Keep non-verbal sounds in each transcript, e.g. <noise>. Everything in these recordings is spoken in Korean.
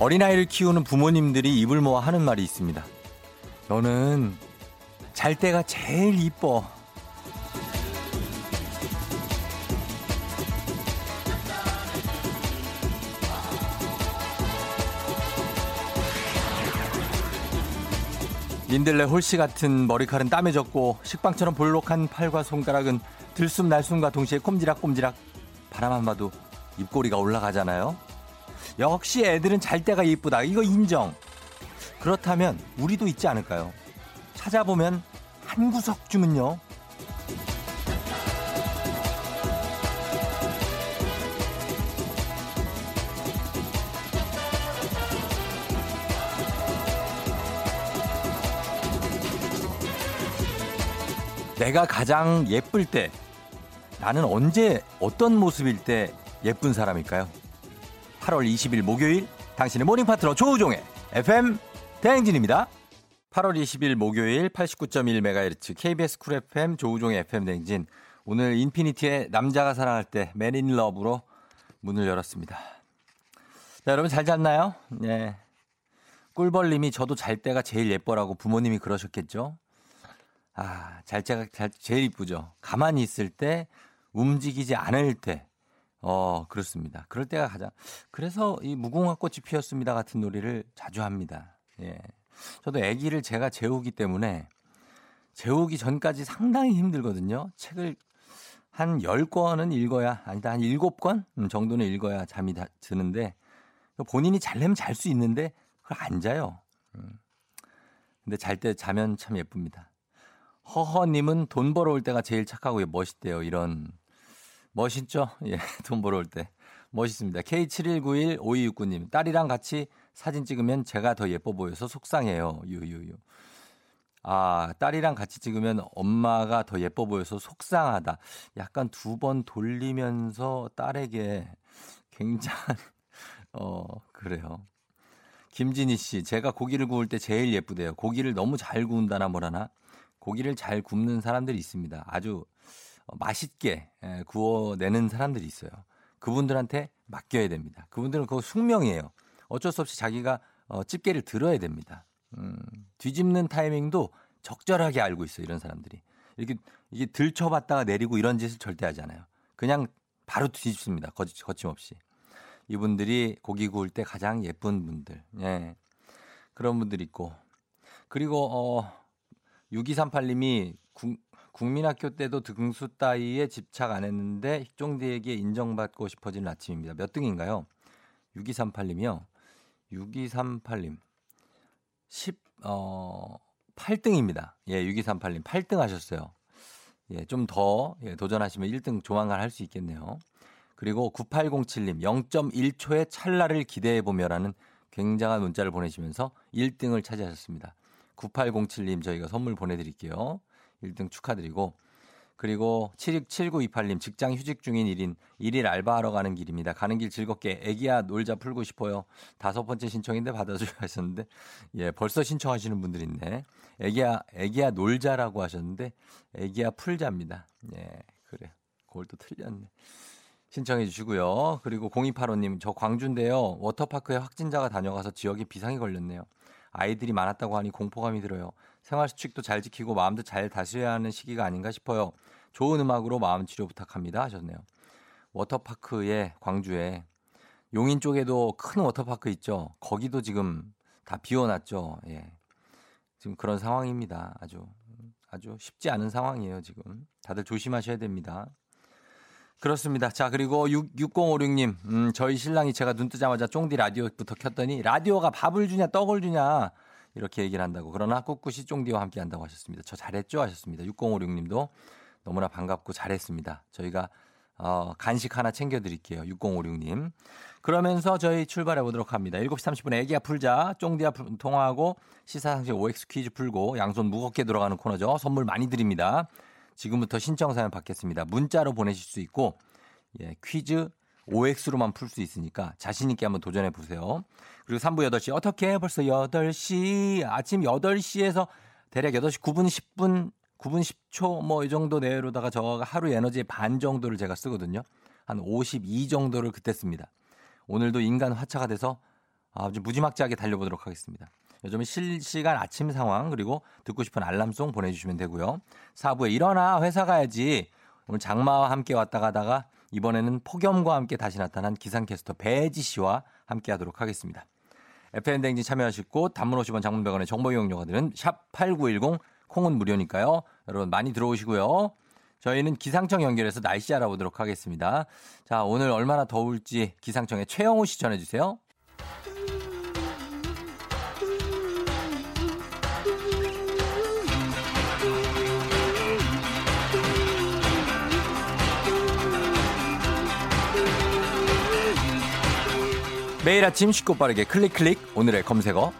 어린아이를 키우는 부모님들이 입을 모아 하는 말이 있습니다. 너는 잘 때가 제일 이뻐. 민들레 홀씨 같은 머리칼은 땀에 젖고 식빵처럼 볼록한 팔과 손가락은 들숨 날숨과 동시에 꼼지락꼼지락 바람 한 봐도 입꼬리가 올라가잖아요. 역시 애들은 잘 때가 이쁘다. 이거 인정. 그렇다면 우리도 있지 않을까요? 찾아보면 한 구석쯤은요. 내가 가장 예쁠 때 나는 언제 어떤 모습일 때 예쁜 사람일까요? 8월 20일 목요일 당신의 morning 파트너 조우종의 FM 대행진입니다. 8월 20일 목요일 89.1MHz KBS 쿨 FM 조우종의 FM 대행진 오늘 인피니티의 남자가 사랑할 때 Man In Love로 문을 열었습니다. 자, 여러분 잘 잤나요? 네. 꿀벌님이 저도 잘 때가 제일 예뻐라고 부모님이 그러셨겠죠? 아, 잘 때가 제일 이쁘죠. 가만히 있을 때, 움직이지 않을 때, 어, 그렇습니다. 그럴 때가 가장. 그래서 이 무궁화 꽃이 피었습니다 같은 노래를 자주 합니다. 예. 저도 아기를 제가 재우기 때문에 재우기 전까지 상당히 힘들거든요. 책을 한 10권은 읽어야, 아니다, 한 7권 음, 정도는 읽어야 잠이 다 드는데 본인이 잘려면 잘 수 있는데 그걸 안 자요. 음. 근데 잘 때 자면 참 예쁩니다. 허허님은 돈 벌어올 때가 제일 착하고 멋있대요. 이런 멋있죠? <laughs> 예, 돈 벌어올 때. 멋있습니다. K71915269님. 딸이랑 같이 사진 찍으면 제가 더 예뻐 보여서 속상해요. 유유유. 아, 딸이랑 같이 찍으면 엄마가 더 예뻐 보여서 속상하다. 약간 두 번 돌리면서 딸에게 굉장히, <laughs> 어, 그래요. 김진희 씨, 제가 고기를 구울 때 제일 예쁘대요. 고기를 너무 잘 구운다나 뭐라나. 고기를 잘 굽는 사람들이 있습니다. 아주 어, 맛있게 구워내는 사람들이 있어요. 그분들한테 맡겨야 됩니다. 그분들은 그거 숙명이에요. 어쩔 수 없이 자기가 어, 집게를 들어야 됩니다. 음, 뒤집는 타이밍도 적절하게 알고 있어요. 이런 사람들이. 이렇게 이게 들쳐봤다가 내리고 이런 짓을 절대 하지 않아요. 그냥 바로 뒤집습니다. 거치, 거침없이. 이분들이 고기 구울 때 가장 예쁜 분들. 예. 그런 분들 있고. 그리고, 어, 6238님이 국민학교 때도 등수 따위에 집착 안 했는데 힙종대에게 인정받고 싶어지는 아침입니다. 몇 등인가요? 6238님이요. 6238님. 10, 어, 8등입니다. 예, 6238님. 8등 하셨어요. 예, 좀 더 예, 도전하시면 1등 조만간 할 수 있겠네요. 그리고 9807님. 0.1초의 찰나를 기대해 보며라는 굉장한 문자를 보내시면서 1등을 차지하셨습니다. 9807님 저희가 선물 보내드릴게요. 1등 축하드리고 그리고 767928님 직장 휴직 중인 1인 1일 알바하러 가는 길입니다. 가는 길 즐겁게 애기야 놀자 풀고 싶어요. 다섯 번째 신청인데 받아줘야 <laughs> 하셨는데 예 벌써 신청하시는 분들 있네. 애기야 애기야 놀자라고 하셨는데 애기야 풀자입니다. 예 그래 그걸 또 틀렸네. 신청해 주시고요. 그리고 0285님 저 광주인데요. 워터파크에 확진자가 다녀가서 지역에 비상이 걸렸네요. 아이들이 많았다고 하니 공포감이 들어요. 생활 수칙도 잘 지키고 마음도 잘 다스려야 하는 시기가 아닌가 싶어요. 좋은 음악으로 마음 치료 부탁합니다 하셨네요. 워터파크에 광주에 용인 쪽에도 큰 워터파크 있죠. 거기도 지금 다 비워놨죠. 예. 지금 그런 상황입니다. 아주 아주 쉽지 않은 상황이에요. 지금 다들 조심하셔야 됩니다. 그렇습니다. 자, 그리고 6, 6056님, 음, 저희 신랑이 제가 눈 뜨자마자 쫑디 라디오부터 켰더니 라디오가 밥을 주냐, 떡을 주냐, 이렇게 얘기를 한다고. 그러나 꿋꿋이 쫑디와 함께 한다고 하셨습니다. 저 잘했죠? 하셨습니다. 6056님도 너무나 반갑고 잘했습니다. 저희가 어, 간식 하나 챙겨드릴게요. 6056님. 그러면서 저희 출발해 보도록 합니다. 7시 30분에 애기야 풀자, 쫑디야 통화하고 시사상식 OX 퀴즈 풀고 양손 무겁게 들어가는 코너죠. 선물 많이 드립니다. 지금부터 신청 사연 받겠습니다. 문자로 보내실 수 있고 예, 퀴즈 OX로만 풀 수 있으니까 자신 있게 한번 도전해 보세요. 그리고 3부 8시 어떻게 벌써 8시 아침 8시에서 대략 8시 9분 10분 9분 10초 뭐 이 정도 내로다가 저 하루 에너지의 반 정도를 제가 쓰거든요. 한 52 정도를 그때 씁니다. 오늘도 인간 화차가 돼서 아주 무지막지하게 달려보도록 하겠습니다. 요즘 실시간 아침 상황 그리고 듣고 싶은 알람송 보내주시면 되고요. 4부에 일어나 회사 가야지. 오늘 장마와 함께 왔다 가다가 이번에는 폭염과 함께 다시 나타난 기상캐스터 배지 씨와 함께 하도록 하겠습니다. FM 댕진 참여하실 곳 단문 50원 장문 100원의 정보 이용료가 드는 샵 8910 콩은 무료니까요. 여러분 많이 들어오시고요. 저희는 기상청 연결해서 날씨 알아보도록 하겠습니다. 자, 오늘 얼마나 더울지 기상청에 최영우 씨 전해주세요. 매일 아침 쉽고 빠르게 클릭 클릭. 오늘의 검색어.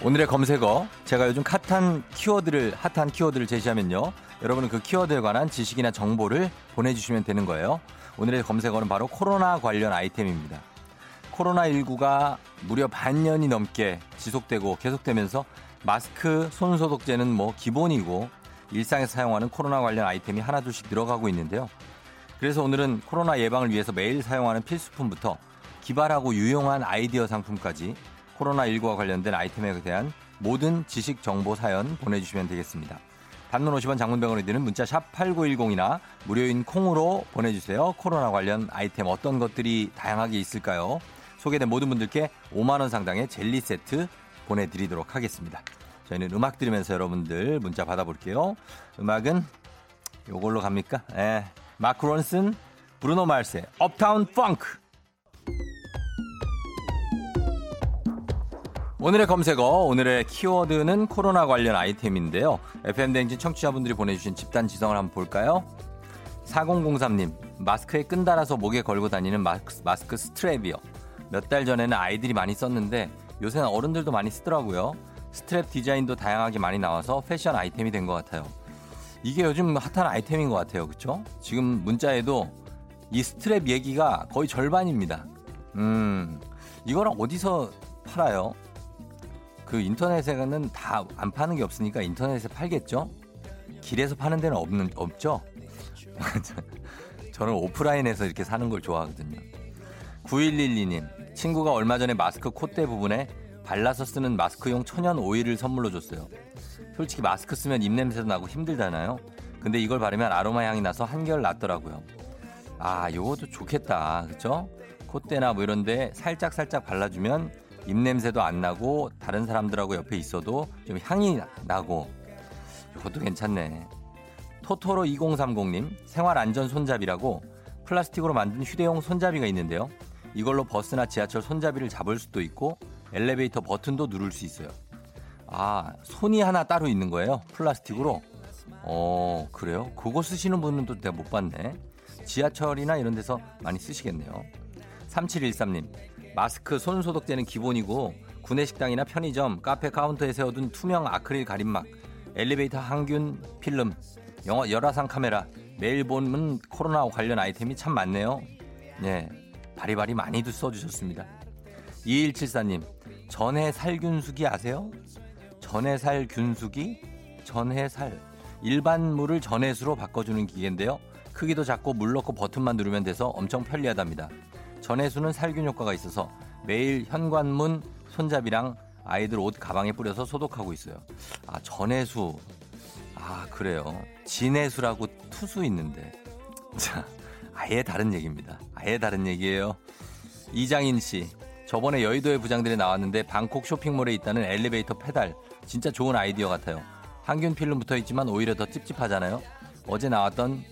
오늘의 검색어. 제가 요즘 핫한 키워드를 핫한 키워드를 제시하면요. 여러분은 그 키워드에 관한 지식이나 정보를 보내주시면 되는 거예요. 오늘의 검색어는 바로 코로나 관련 아이템입니다. 코로나19가 무려 반년이 넘게 지속되고 계속되면서 마스크 손소독제는 뭐 기본이고 일상에서 사용하는 코로나 관련 아이템이 하나둘씩 늘어가고 있는데요 그래서 오늘은 코로나 예방을 위해서 매일 사용하는 필수품부터 기발하고 유용한 아이디어 상품까지 코로나19와 관련된 아이템에 대한 모든 지식 정보 사연 보내주시면 되겠습니다. 단문 50원 장문병원에 드는 문자 샵 8910이나 무료인 콩으로 보내주세요. 코로나 관련 아이템 어떤 것들이 다양하게 있을까요? 소개된 모든 분들께 5만원 상당의 젤리 세트 보내드리도록 하겠습니다. 저희는 음악 들으면서 여러분들 문자 받아볼게요. 음악은 요걸로 갑니까? 예. 마크 론슨, 브루노 마스, Uptown Funk. 오늘의 검색어, 오늘의 키워드는 코로나 관련 아이템인데요. FM대행진 청취자분들이 보내주신 집단 지성을 한번 볼까요? 4003님, 마스크에 끈 달아서 목에 걸고 다니는 마스크, 마스크 스트랩이요. 몇 달 전에는 아이들이 많이 썼는데 요새는 어른들도 많이 쓰더라고요. 스트랩 디자인도 다양하게 많이 나와서 패션 아이템이 된 것 같아요. 이게 요즘 핫한 아이템인 것 같아요. 그쵸? 지금 문자에도 이 스트랩 얘기가 거의 절반입니다. 음, 이거랑 어디서 팔아요? 그 인터넷에는 다 안 파는 게 없으니까 인터넷에 팔겠죠? 길에서 파는 데는 없는, 없죠? <laughs> 저는 오프라인에서 이렇게 사는 걸 좋아하거든요. 9112님, 친구가 얼마 전에 마스크 콧대 부분에 발라서 쓰는 마스크용 천연 오일을 선물로 줬어요. 솔직히 마스크 쓰면 입냄새도 나고 힘들잖아요. 근데 이걸 바르면 아로마 향이 나서 한결 낫더라고요. 아, 요것도 좋겠다. 그쵸? 콧대나 뭐 이런데 살짝 살짝 발라주면 입냄새도 안 나고 다른 사람들하고 옆에 있어도 좀 향이 나고 이것도 괜찮네. 토토로 2030님 생활 안전 손잡이라고 플라스틱으로 만든 휴대용 손잡이가 있는데요. 이걸로 버스나 지하철 손잡이를 잡을 수도 있고 엘리베이터 버튼도 누를 수 있어요. 아, 손이 하나 따로 있는 거예요? 플라스틱으로? 어, 그래요? 그거 쓰시는 분은 또 내가 못 봤네. 지하철이나 이런 데서 많이 쓰시겠네요. 3713님, 마스크 손 소독제는 기본이고 구내식당이나 편의점, 카페 카운터에 세워둔 투명 아크릴 가림막, 엘리베이터 항균 필름, 영화 열화상 카메라, 매일 보는 코로나 관련 아이템이 참 많네요. 네, 바리바리 많이도 써주셨습니다. 2174님, 전해 살균수기 아세요? 전해살 균수기, 전해살. 일반 물을 전해수로 바꿔주는 기계인데요. 크기도 작고 물 넣고 버튼만 누르면 돼서 엄청 편리하답니다. 전해수는 살균 효과가 있어서 매일 현관문 손잡이랑 아이들 옷 가방에 뿌려서 소독하고 있어요. 아, 전해수. 아, 그래요. 진해수라고 투수 있는데. 자, 아예 다른 얘기입니다. 아예 다른 얘기예요. 이장인 씨. 저번에 여의도의 부장들이 나왔는데 방콕 쇼핑몰에 있다는 엘리베이터 페달 진짜 좋은 아이디어 같아요. 항균 필름 붙어 있지만 오히려 더 찝찝하잖아요. 어제 나왔던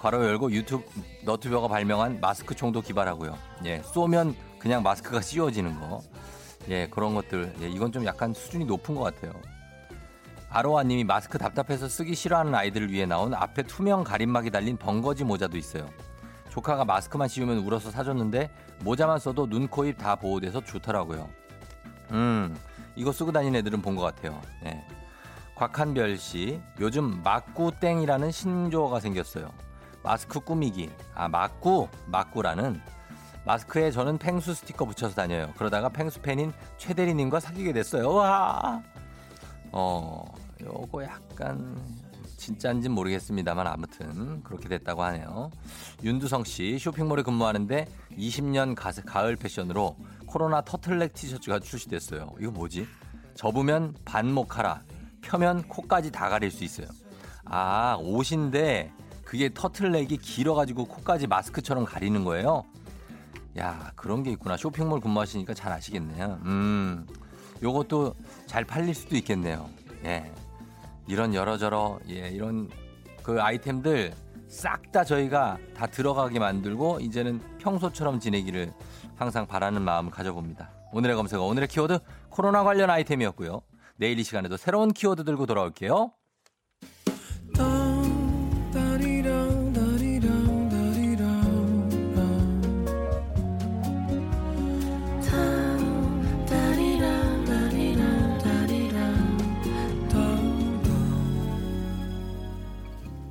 괄호 열고 유튜브 너튜버가 발명한 마스크 총도 기발하고요. 예, 쏘면 그냥 마스크가 씌워지는 거. 예, 그런 것들. 예, 이건 좀 약간 수준이 높은 것 같아요. 아로아 님이 마스크 답답해서 쓰기 싫어하는 아이들을 위해 나온 앞에 투명 가림막이 달린 벙거지 모자도 있어요. 조카가 마스크만 씌우면 울어서 사줬는데 모자만 써도 눈, 코, 입 다 보호돼서 좋더라고요. 음, 이거 쓰고 다니는 애들은 본 것 같아요. 네. 곽한별 씨, 요즘 막구땡이라는 신조어가 생겼어요. 마스크 꾸미기. 아, 막구? 막구라는. 마스크에 저는 펭수 스티커 붙여서 다녀요. 그러다가 펭수 팬인 최대리님과 사귀게 됐어요. 와! 어, 요거 약간 진짜인지는 모르겠습니다만 아무튼 그렇게 됐다고 하네요. 윤두성 씨 쇼핑몰에 근무하는데 20년 가, 가을 패션으로 코로나 터틀넥 티셔츠가 출시됐어요. 이거 뭐지? 접으면 반목하라, 펴면 코까지 다 가릴 수 있어요. 아 옷인데 그게 터틀넥이 길어가지고 코까지 마스크처럼 가리는 거예요. 야 그런 게 있구나. 쇼핑몰 근무하시니까 잘 아시겠네요. 음, 요것도 잘 팔릴 수도 있겠네요. 예. 이런 여러저러 예 이런 그 아이템들 싹 다 저희가 다 들어가게 만들고 이제는 평소처럼 지내기를 항상 바라는 마음을 가져봅니다. 오늘의 검색어 오늘의 키워드 코로나 관련 아이템이었고요. 내일 이 시간에도 새로운 키워드 들고 돌아올게요.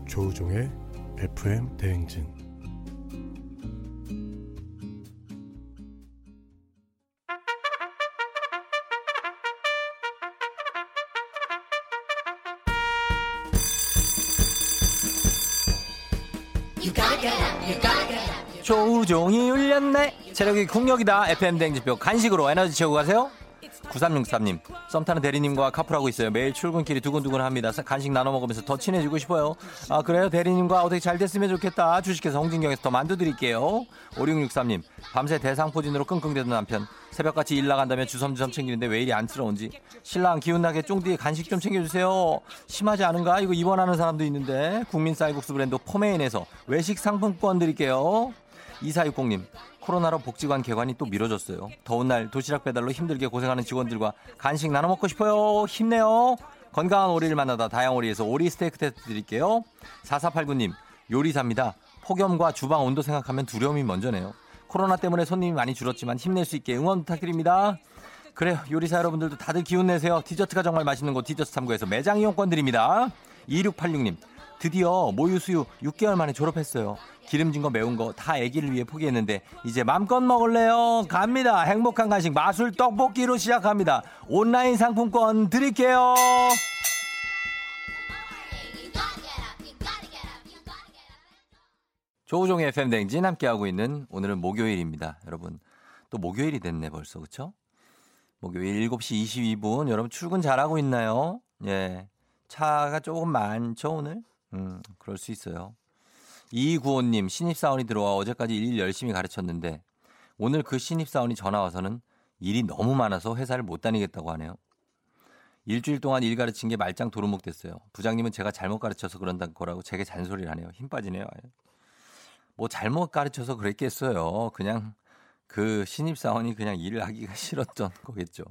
조우종의 FM 대행진 조우종이 울렸네. 체력이 국력이다. FM 댕지표 간식으로 에너지 채우고 가세요. 9363님, 썸 타는 대리님과 카풀하고 있어요. 매일 출근길이 두근두근 합니다. 간식 나눠 먹으면서 더 친해지고 싶어요. 아, 그래요? 대리님과 어떻게 잘 됐으면 좋겠다. 주식회사 홍진경에서 더 만두 드릴게요. 5663님, 밤새 대상포진으로 끙끙대던 남편. 새벽같이 일 나간다면 주섬주섬 챙기는데 왜 이리 안쓰러운지. 신랑 기운나게 쫑디에 간식 좀 챙겨주세요. 심하지 않은가? 이거 입원하는 사람도 있는데. 국민 쌀국수 브랜드 포메인에서 외식 상품권 드릴게요. 2460님, 코로나로 복지관 개관이 또 미뤄졌어요. 더운 날 도시락 배달로 힘들게 고생하는 직원들과 간식 나눠 먹고 싶어요. 힘내요. 건강한 오리를 만나다 다양오리에서 오리 스테이크 세트 드릴게요. 4489님, 요리사입니다. 폭염과 주방 온도 생각하면 두려움이 먼저네요. 코로나 때문에 손님이 많이 줄었지만 힘낼 수 있게 응원 부탁드립니다. 그래요. 요리사 여러분들도 다들 기운 내세요. 디저트가 정말 맛있는 곳 디저트 탐구에서 매장 이용권 드립니다. 2686님, 드디어 모유 수유 6개월 만에 졸업했어요. 기름진 거 매운 거 다 아기를 위해 포기했는데 이제 맘껏 먹을래요. 갑니다. 행복한 간식 마술 떡볶이로 시작합니다. 온라인 상품권 드릴게요. 조우종의 FM 댕진 함께하고 있는 오늘은 목요일입니다. 여러분 또 목요일이 됐네 벌써 그쵸? 목요일 7시 22분 여러분 출근 잘하고 있나요? 예. 차가 조금 많죠 오늘? 음 그럴 수 있어요. 이구호님 신입사원이 들어와 어제까지 일 열심히 가르쳤는데 오늘 그 신입사원이 전화 와서는 일이 너무 많아서 회사를 못 다니겠다고 하네요. 일주일 동안 일 가르친 게 말짱 도루묵 됐어요. 부장님은 제가 잘못 가르쳐서 그런다 거라고 제게 잔소리를 하네요. 힘 빠지네요. 뭐 잘못 가르쳐서 그랬겠어요. 그냥 그 신입사원이 그냥 일을 하기가 <laughs> 싫었던 거겠죠.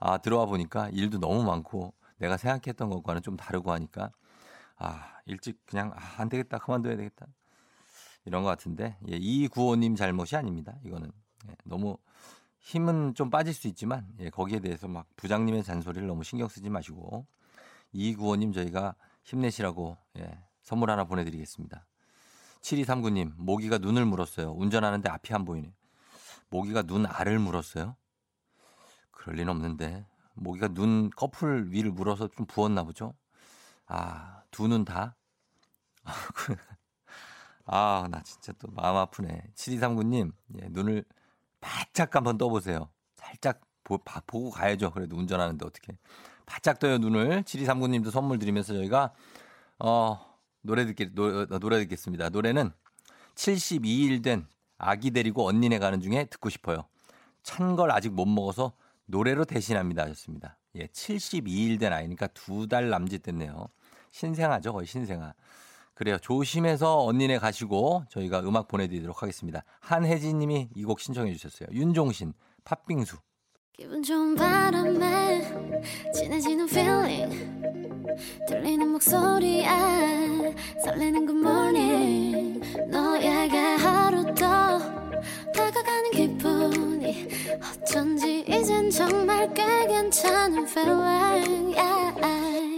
아, 들어와 보니까 일도 너무 많고 내가 생각했던 것과는 좀 다르고 하니까 아, 일찍 그냥 아, 안 되겠다. 그만둬야 되겠다. 이런 것 같은데. 예, 이구호님 잘못이 아닙니다. 이거는. 예, 너무 힘은 좀 빠질 수 있지만 예, 거기에 대해서 막 부장님의 잔소리를 너무 신경 쓰지 마시고 이구호님 저희가 힘내시라고 예, 선물 하나 보내드리겠습니다. 7239님 모기가 눈을 물었어요. 운전하는데 앞이 안 보이네. 모기가 눈 알을 물었어요? 그럴 리는 없는데 모기가 눈 커플 위를 물어서 좀 부었나 보죠? 아, 두 눈 다? <laughs> 아, 나 진짜 또 마음 아프네. 7239님, 예, 눈을 바짝 한번 떠보세요. 살짝 보, 봐, 보고 가야죠. 그래도 운전하는데 어떻게. 바짝 떠요, 눈을. 7239님도 선물 드리면서 저희가, 어, 노래 듣게, 노, 어, 노래 듣겠습니다. 노래는 72일 된 아기 데리고 언니네 가는 중에 듣고 싶어요. 찬 걸 아직 못 먹어서 노래로 대신합니다. 하셨습니다. 예, 72일 된 아이니까 두 달 남짓 됐네요. 신생아죠, 거의 신생아. 그래요. 조심해서 언니네 가시고 저희가 음악 보내드리도록 하겠습니다. 한혜진 님이 이 곡 신청해 주셨어요. 윤종신, 팥빙수. 기분 좋은 바람에 진해지는 feeling 들리는 목소리에 설레는 good morning 너에게 하루 더 다가가는 기분이 어쩐지 이젠 정말 꽤 괜찮은 feeling yeah.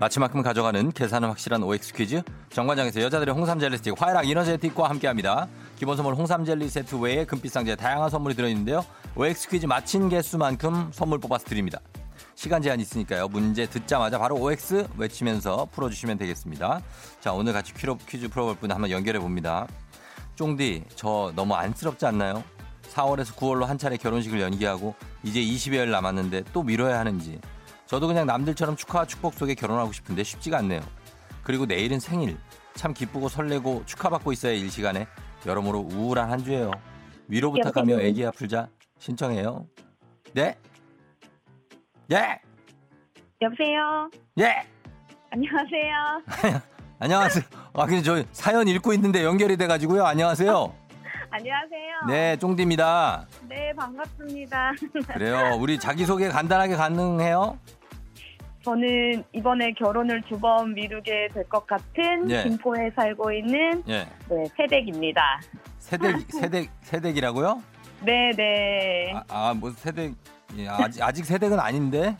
마치만큼 가져가는 계산은 확실한 OX 퀴즈. 정관장에서 여자들의 홍삼 젤리 스틱, 화해락 이너제틱과 함께합니다. 기본 선물 홍삼 젤리 세트 외에 금빛 상자에 다양한 선물이 들어있는데요. OX 퀴즈 마친 개수만큼 선물 뽑아서 드립니다. 시간 제한 있으니까요. 문제 듣자마자 바로 OX 외치면서 풀어주시면 되겠습니다. 자, 오늘 같이 퀴즈 풀어볼 분 한번 연결해 봅니다. 쫑디, 저 너무 안쓰럽지 않나요? 4월에서 9월로 한 차례 결혼식을 연기하고 이제 20여일 남았는데 또 미뤄야 하는지 저도 그냥 남들처럼 축하와 축복 속에 결혼하고 싶은데 쉽지가 않네요. 그리고 내일은 생일. 참 기쁘고 설레고 축하받고 있어야 일 시간에 여러모로 우울한 한 주예요. 위로 부탁하며? 애기야 풀자 신청해요. 네? 예? 여보세요. 예? 안녕하세요. <laughs> 안녕하세요. 아, 근데 저 사연 읽고 있는데 연결이 돼가지고요. 안녕하세요. <laughs> 안녕하세요. 네, 쫑디입니다. 네, 반갑습니다. <laughs> 그래요. 우리 자기소개 간단하게 가능해요? 저는 이번에 결혼을 두 번 미루게 될 것 같은 예. 김포에 살고 있는 예. 네, 세댁입니다. 세댁, 세댁, 세댁이라고요? 네, 네. 아, 아, 뭐 세댁, 예, 아직, 아직 세댁은 아닌데?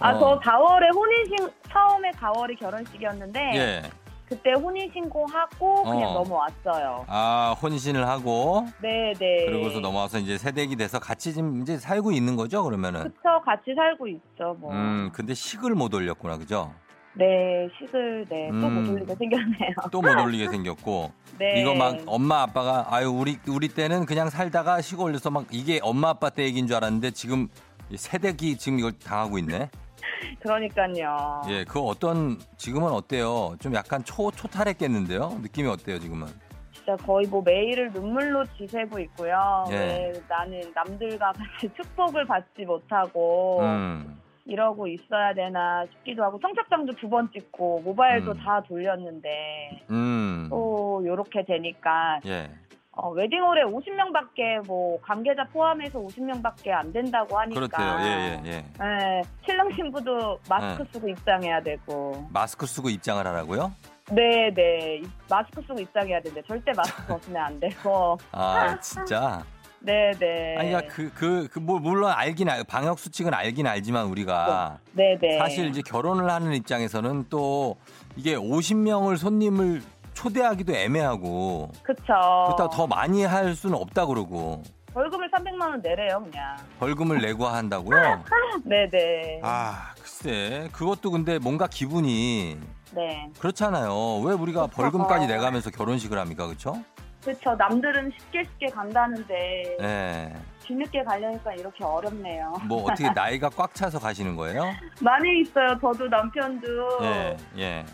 아, 어, 저 4월에 혼인신 처음에 4월이 결혼식이었는데 예. 그때 혼인 신고하고 그냥 어. 넘어왔어요. 아, 혼신을 하고, 네, 네. 그러고서 넘어와서 이제 세댁이 돼서 같이 지금 이제 살고 있는 거죠, 그러면은? 그쵸, 같이 살고 있죠, 뭐. 음, 근데 식을 못 올렸구나, 그죠? 네, 식을 네, 또 못 음. 올리게 생겼네요. 또 못 올리게 <laughs> 생겼고. 네. 이거 막 엄마 아빠가 아유 우리 우리 때는 그냥 살다가 시골 올려서 막 이게 엄마 아빠 때 얘기인 줄 알았는데 지금 이 세대기 지금 이걸 당하고 있네. <laughs> 그러니까요. 예, 그 어떤 지금은 어때요? 좀 약간 초 초탈했겠는데요? 느낌이 어때요 지금은? 진짜 거의 뭐 매일을 눈물로 지새고 있고요. 예. 왜 나는 남들과 같이 <laughs> 축복을 받지 못하고 음, 이러고 있어야 되나 싶기도 하고 청첩장도 두 번 찍고 모바일도 음. 다 돌렸는데 음, 또 요렇게 되니까 예, 어, 웨딩홀에 50명밖에 뭐 관계자 포함해서 50명밖에 안 된다고 하니까 그렇대요. 예, 예, 예. 예, 신랑 신부도 마스크 네. 쓰고 입장해야 되고 마스크 쓰고 입장을 하라고요? 네, 네. 마스크 쓰고 입장해야 되는데 절대 마스크 벗으면 안 되고 아, 진짜. <laughs> 네, 네. 아니, 그러니까 그, 그, 그, 뭐, 물론 알긴, 알, 방역 수칙은 알긴 알지만 우리가 네, 네. 사실 이제 결혼을 하는 입장에서는 또 이게 50명을 손님을 초대하기도 애매하고 그쵸. 그렇다고 더 많이 할 수는 없다 그러고 벌금을 300만 원 내래요, 그냥. 벌금을 내고 한다고요? <laughs> 네, 네. 아 글쎄 그것도 근데 뭔가 기분이 네. 그렇잖아요. 왜 우리가 그쵸. 벌금까지 내가면서 결혼식을 합니까, 그렇죠? 그쵸. 남들은 쉽게 쉽게 간다는데 네. 뒤늦게 가려니까 이렇게 어렵네요. 뭐 어떻게 <laughs> 나이가 꽉 차서 가시는 거예요? 많이 있어요. 저도 남편도 예, 예.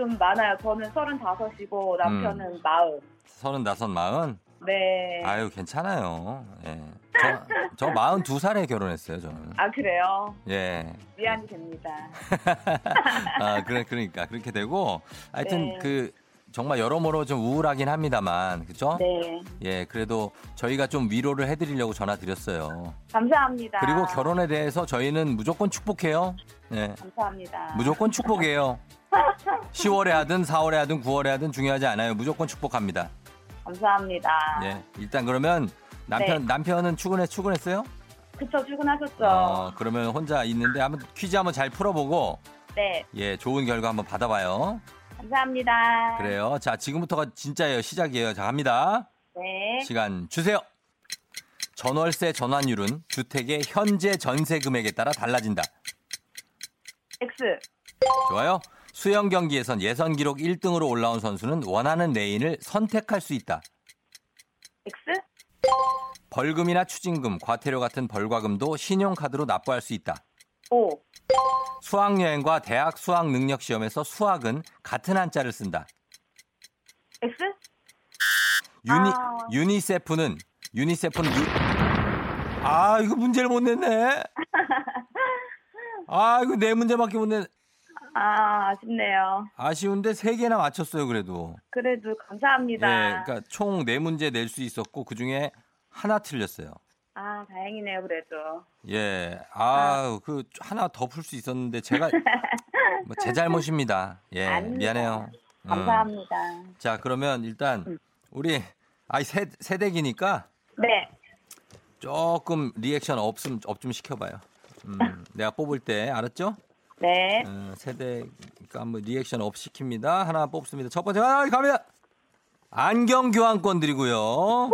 좀 많아요. 저는 35이고 남편은 음. 40. 서른다섯 마흔. 네. 아유 괜찮아요. 예. 저, 저 42살에 결혼했어요, 저는. 아, 그래요? 예. 미안이 됩니다. <laughs> 아, 그래, 그러니까. 그렇게 되고, 하여튼 네. 그, 정말 여러모로 좀 우울하긴 합니다만, 그죠? 네. 예, 그래도 저희가 좀 위로를 해드리려고 전화 드렸어요. 감사합니다. 그리고 결혼에 대해서 저희는 무조건 축복해요. 예, 감사합니다. 무조건 축복해요. 10월에 하든 4월에 하든 9월에 하든 중요하지 않아요. 무조건 축복합니다. 감사합니다. 예, 일단 그러면 남편, 네. 남편은 출근해, 출근했어요? 그쵸, 출근하셨죠? 어, 그러면 혼자 있는데 한번 퀴즈 한번 잘 풀어보고, 네. 예, 좋은 결과 한번 받아봐요. 감사합니다. 그래요. 자, 지금부터가 진짜예요. 시작이에요. 자, 갑니다. 네. 시간 주세요. 전월세 전환율은 주택의 현재 전세 금액에 따라 달라진다. X. 좋아요. 수영 경기에선 예선 기록 1등으로 올라온 선수는 원하는 레인을 선택할 수 있다. X. 벌금이나 추징금, 과태료 같은 벌과금도 신용카드로 납부할 수 있다. O. 수학여행과 대학 수학 능력 시험에서 수학은 같은 한자를 쓴다. X. 유니, 아. 유니세프는 유니세프는 유... 아 이거 문제를 못 냈네. <laughs> 아 이거 네 문제밖에 못 냈. 아, 아쉽네요. 아쉬운데 세 개나 맞췄어요 그래도. 그래도 감사합니다. 예, 그러니까 총 네 문제 낼 수 있었고 그 중에 하나 틀렸어요. 아, 다행이네요, 그래도. 예, 아그 하나 더 풀 수 있었는데 제가 <laughs> 뭐 제 잘못입니다. 예, 아닙니다. 미안해요. 음. 감사합니다. 자, 그러면 일단 음. 우리 아이 세, 세 개니까 네. 조금 리액션 없음 up 좀 시켜봐요. 음, 내가 뽑을 때 알았죠? 네. 어, 세 개니까 한번 리액션 up 시킵니다. 하나 뽑습니다. 첫 번째 아, 갑니다. 안경 교환권 드리고요.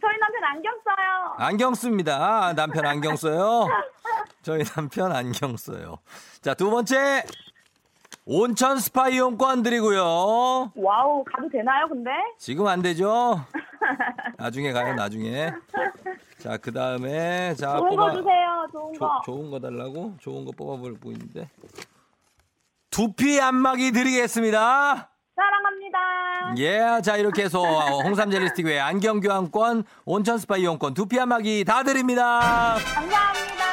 저희 남편 안경 써요. 안경 씁니다. 아, 남편 안경 써요. 저희 남편 안경 써요. 자, 두 번째. 온천 스파 이용권 드리고요. 와우, 가도 되나요, 근데? 지금 안 되죠? 나중에 가요, 나중에. 자, 그 다음에, 자, 좋은 뽑아. 거 주세요, 좋은 조- 거. 좋은 거 달라고? 좋은 거 뽑아볼 보이는데. 두피 안마기 드리겠습니다. 사랑합니다. 예, 자, 이렇게 해서 <laughs> 홍삼 젤리 스틱 외에 안경 교환권, 온천 스파 이용권, 두피 안마기 다 드립니다. 감사합니다.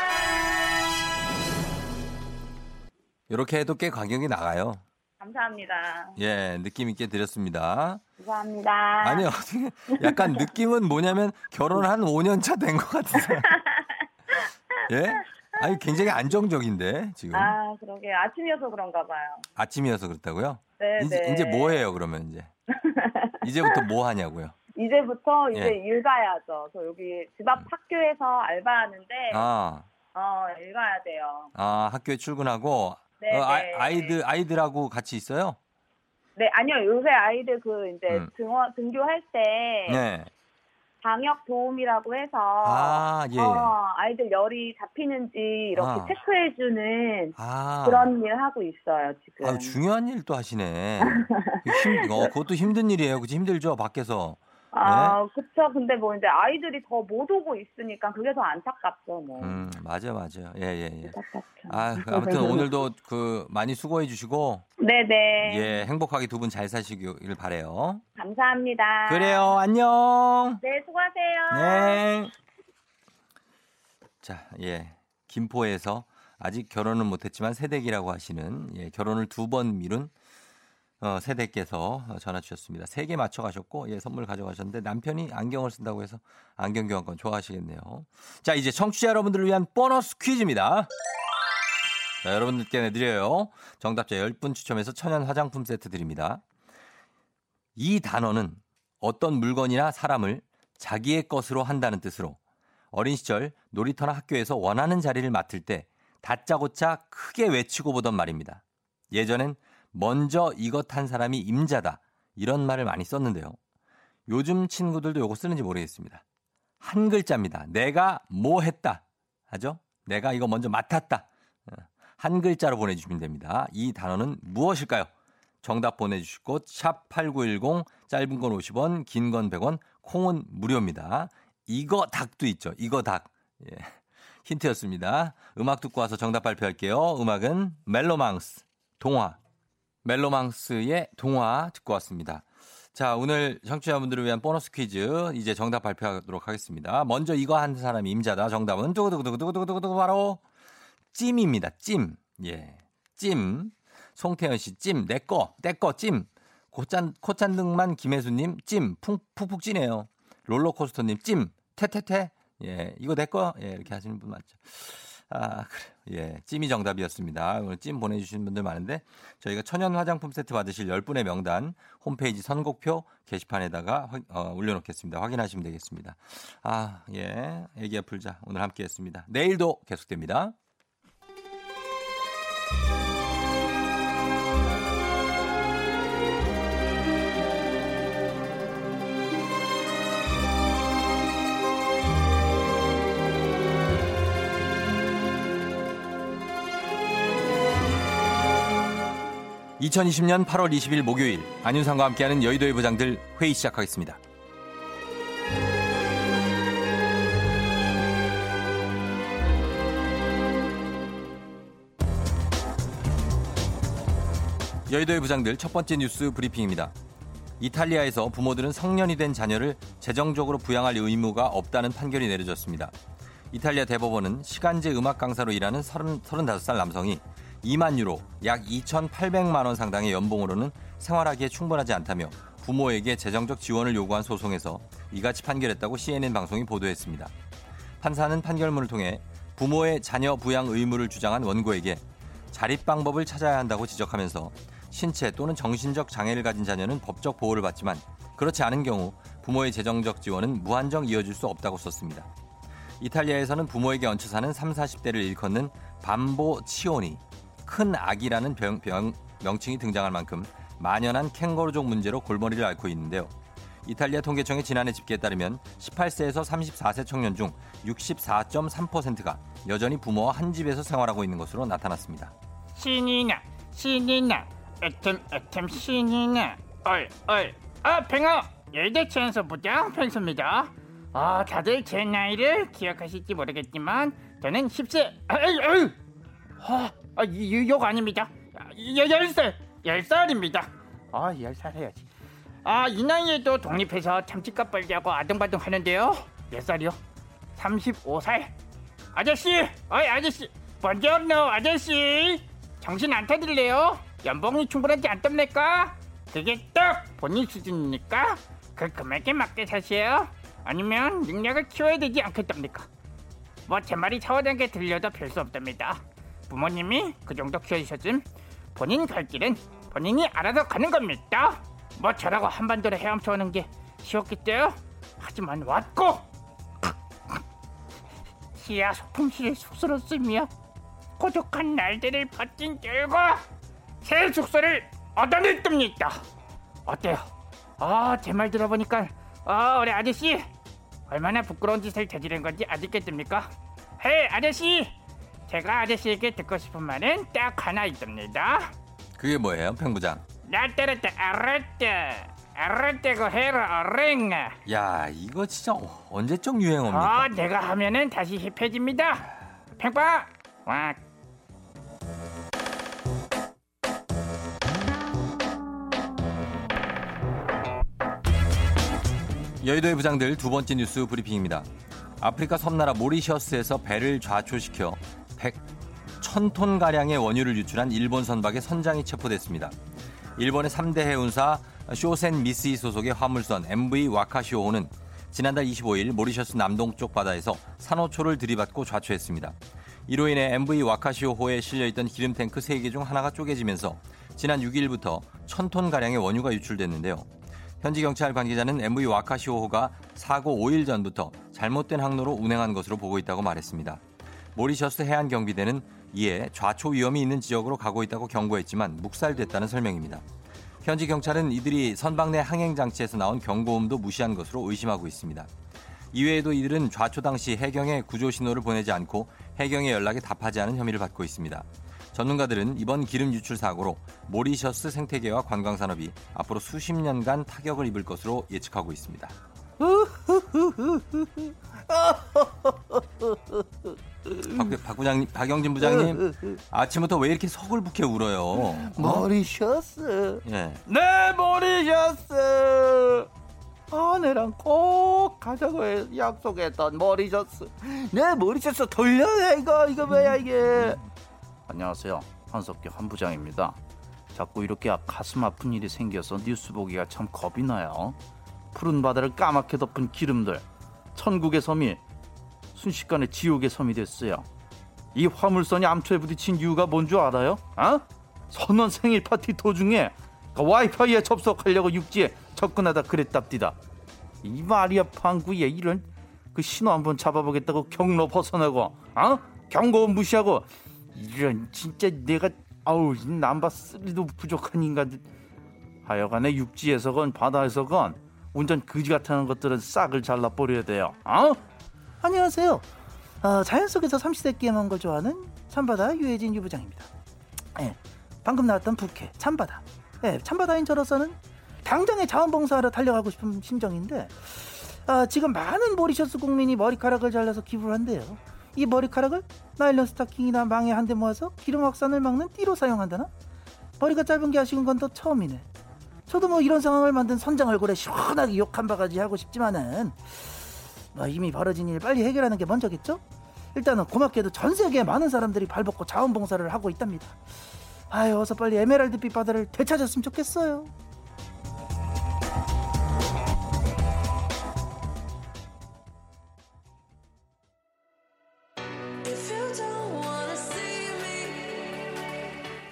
이렇게 해도 꽤 가격이 나가요. 감사합니다. 예, 느낌 있게 드렸습니다. 감사합니다. 아니, 어떻게, <laughs> 약간 느낌은 뭐냐면 결혼 한 5년 차 된 것 같으세요. <laughs> 예? 아니, 굉장히 안정적인데, 지금. 아, 그러게. 아침이어서 그런가 봐요. 아침이어서 그렇다고요? 네, 이제, 네. 이제 뭐 해요, 그러면 이제? <laughs> 이제부터 뭐 하냐고요? 이제부터 이제 예. 일 가야죠. 저 여기 집 앞 학교에서 알바하는데, 아, 어, 일 가야 돼요. 아, 학교에 출근하고, 네, 어, 아, 네. 아이들, 아이들하고 같이 있어요? 네, 아니요. 요새 아이들 그 이제 음. 등원, 등교할 때 네. 방역 도움이라고 해서 아, 예. 어, 아이들 열이 잡히는지 이렇게 아. 체크해 주는 아. 그런 일 하고 있어요 지금. 아, 중요한 일도 하시네. <laughs> 힘, 어, 그것도 힘든 일이에요. 그치? 힘들죠, 밖에서. 아, 그쵸. 근데 뭐 이제 아이들이 더 못 오고 있으니까 그게 더 안타깝죠, 뭐. 음, 맞아, 맞아. 예, 예, 예. 안타깝죠. 아, 아무튼 <laughs> 오늘도 그 많이 수고해 주시고, 네네. 예, 행복하게 두 분 잘 사시길 바래요. 감사합니다. 그래요, 안녕. 네, 수고하세요. 네. 자, 예. 김포에서 아직 결혼은 못했지만 새댁이라고 하시는 예, 결혼을 두 번 미룬 어, 새댁께서 전화 주셨습니다. 세 개 맞춰 가셨고 예, 선물 가져가셨는데 남편이 안경을 쓴다고 해서 안경 교환권 좋아하시겠네요. 자, 이제 청취자 여러분들을 위한 보너스 퀴즈입니다. 자, 여러분들께 내드려요. 정답자 10분 추첨해서 천연 화장품 세트 드립니다. 이 단어는 어떤 물건이나 사람을 자기의 것으로 한다는 뜻으로 어린 시절 놀이터나 학교에서 원하는 자리를 맡을 때 다짜고짜 크게 외치고 보던 말입니다. 예전엔 먼저 이것 한 사람이 임자다 이런 말을 많이 썼는데요. 요즘 친구들도 요거 쓰는지 모르겠습니다. 한 글자입니다. 내가 뭐 했다 하죠? 내가 이거 먼저 맡았다. 어, 한 글자로 보내주시면 됩니다. 이 단어는 무엇일까요? 정답 보내주실 곳 샵8910 짧은 건 50원 긴 건 100원 콩은 무료입니다. 이거 닭도 있죠. 이거 닭. 예. 힌트였습니다. 음악 듣고 와서 정답 발표할게요. 음악은 멜로망스 동화. 멜로망스의 동화 듣고 왔습니다. 자, 오늘 청취자분들을 위한 보너스 퀴즈 이제 정답 발표하도록 하겠습니다. 먼저 이거 한 사람이 임자다. 정답은 두구두구두구두구두구두구 바로 찜입니다. 찜. 예. 찜. 송태현 씨 찜. 내 거. 내거 찜. 코짠 코짠등만 김혜수님 찜. 푹 푹푹 찌네요. 롤러코스터님 찜. 태태태. 예. 이거 내 거. 예. 이렇게 하시는 분 많죠. 아, 그래요. 예. 찜이 정답이었습니다. 오늘 찜 보내주신 분들 많은데 저희가 천연 화장품 세트 받으실 10분의 명단 홈페이지 선곡표 게시판에다가 확- 어, 올려놓겠습니다. 확인하시면 되겠습니다. 아, 예. 애기야 풀자. 오늘 함께 했습니다. 내일도 계속됩니다. (2020년 8월 20일) 목요일 안윤상과 함께하는 여의도의 부장들 회의 시작하겠습니다. 여의도의 부장들 첫 번째 뉴스 브리핑입니다. 이탈리아에서 부모들은 성년이 된 자녀를 재정적으로 부양할 의무가 없다는 판결이 내려졌습니다. 이탈리아 대법원은 시간제 음악 강사로 일하는 30, 35살 남성이 2만 유로, 약 2,800만 원 상당의 연봉으로는 생활하기에 충분하지 않다며 부모에게 재정적 지원을 요구한 소송에서 이같이 판결했다고 CNN 방송이 보도했습니다. 판사는 판결문을 통해 부모의 자녀 부양 의무를 주장한 원고에게 자립 방법을 찾아야 한다고 지적하면서 신체 또는 정신적 장애를 가진 자녀는 법적 보호를 받지만 그렇지 않은 경우 부모의 재정적 지원은 무한정 이어질 수 없다고 썼습니다. 이탈리아에서는 부모에게 얹혀 사는 3, 40대를 일컫는 밤보 치오니 큰 악이라는 병, 병, 명칭이 등장할 만큼 만연한 캥거루족 문제로 골머리를 앓고 있는데요. 이탈리아 통계청의 지난해 집계에 따르면 18세에서 34세 청년 중 64.3%가 여전히 부모와 한 집에서 생활하고 있는 것으로 나타났습니다. 신이 나 신이 나 애템 애템 신이 나 얼얼 아 팽어 열대체에서 부장 팽수입니다. 아 다들 제 나이를 기억하실지 모르겠지만 저는 10세. 아유 아유 아, 아 이- 욕 아닙니다 열, 열살 열살입니다 아 열살 해야지 아 이 나이에도 독립해서 참치값 벌자고 아등바등 하는데요 몇 살이요? 35살 아저씨 어이 아저씨 번저노 아저씨 정신 안 타들래요? 연봉이 충분하지 않답니까? 그게 딱 본인 수준이니까 그 금액에 맞게 사세요 아니면 능력을 키워야 되지 않겠답니까? 뭐 제 말이 차원하게 들려도 별 수 없답니다 부모님이 그 정도 키워주셨음 본인 갈 길은 본인이 알아서 가는 겁니다 뭐 저라고 한반도로 헤엄쳐 오는 게 쉬웠겠어요? 하지만 왔고 시야 소풍실의 숙소로 쓰며 고독한 날들을 버틴 결과 새 숙소를 얻어냈답니다. 어때요? 아, 제 말 들어보니까 아, 우리 아저씨 얼마나 부끄러운 짓을 저지른 건지 아시겠습니까? 헤, 아저씨! 제가 아저씨에게 듣고 싶은 말은 딱 하나 있답니다. 그게 뭐예요, 팽부장? 나 따랐다, 알았다. 알았다고 해라, 어랭아. 야, 이거 진짜 언제적 유행어입니까? 아, 내가 하면은 다시 힙해집니다. 팽빵! 와, 여의도의 부장들 두 번째 뉴스 브리핑입니다. 아프리카 섬나라 모리셔스에서 배를 좌초시켜 100, 1000톤 가량의 원유를 유출한 일본 선박의 선장이 체포됐습니다. 일본의 3대 해운사 쇼센 미스이 소속의 화물선 MV 와카시오호는 지난달 25일 모리셔스 남동쪽 바다에서 산호초를 들이받고 좌초했습니다. 이로 인해 MV 와카시오호에 실려있던 기름 탱크 3개 중 하나가 쪼개지면서 지난 6일부터 1000톤 가량의 원유가 유출됐는데요. 현지 경찰 관계자는 MV 와카시오호가 사고 5일 전부터 잘못된 항로로 운행한 것으로 보고 있다고 말했습니다. 모리셔스 해안 경비대는 이에 좌초 위험이 있는 지역으로 가고 있다고 경고했지만 묵살됐다는 설명입니다. 현지 경찰은 이들이 선박 내 항행 장치에서 나온 경고음도 무시한 것으로 의심하고 있습니다. 이외에도 이들은 좌초 당시 해경에 구조 신호를 보내지 않고 해경의 연락에 답하지 않은 혐의를 받고 있습니다. 전문가들은 이번 기름 유출 사고로 모리셔스 생태계와 관광 산업이 앞으로 수십 년간 타격을 입을 것으로 예측하고 있습니다. 박, 박 부장님, 박영진 부장님, 아침부터 왜 이렇게 서글프게 울어요? 어? 모리셔스. 예. 네 모리셔스. 아내랑 꼭 가자고 해- 약속했던 모리셔스. 네 모리셔스 돌려내 이거. 이거 뭐야 이게. 안녕하세요. 한석규 한 부장입니다. 자꾸 이렇게 가슴 아픈 일이 생겨서 뉴스 보기가 참 겁이 나요. 푸른 바다를 까맣게 덮은 기름들. 천국의 섬이 순식간에 지옥의 섬이 됐어요 이 화물선이 암초에 부딪힌 이유가 뭔 줄 알아요? 어? 선원 생일 파티 도중에 그 와이파이에 접속하려고 육지에 접근하다 그랬답디다. 이 말이야 방구에 이런 그 신호 한번 잡아보겠다고 경로 벗어나고 어? 경고음 무시하고 이런 진짜 내가 아우 이 남바 쓰리도 부족한 인간들 하여간에 육지에서건 바다에서건 운전 그지 같은 것들은 싹을 잘라 버려야 돼요. 어? 안녕하세요. 어, 자연 속에서 삼시세 게임한 걸 좋아하는 참바다 유해진 유부장입니다. 예, 방금 나왔던 부캐 참바다. 예, 참바다인 저로서는 당장에 자원봉사하러 달려가고 싶은 심정인데 아, 지금 많은 모리셔스 국민이 머리카락을 잘라서 기부를 한대요. 이 머리카락을 나일론 스타킹이나 망에 한 대 모아서 기름 확산을 막는 띠로 사용한다나? 머리가 짧은 게 아쉬운 건 또 처음이네. 저도 뭐 이런 상황을 만든 선장 얼굴에 시원하게 욕 한 바가지 하고 싶지만은 뭐 이미 벌어진 일 빨리 해결하는 게 먼저겠죠? 일단은 고맙게도 전 세계에 많은 사람들이 발벗고 자원봉사를 하고 있답니다. 아유 어서 빨리 에메랄드빛 바다를 되찾았으면 좋겠어요.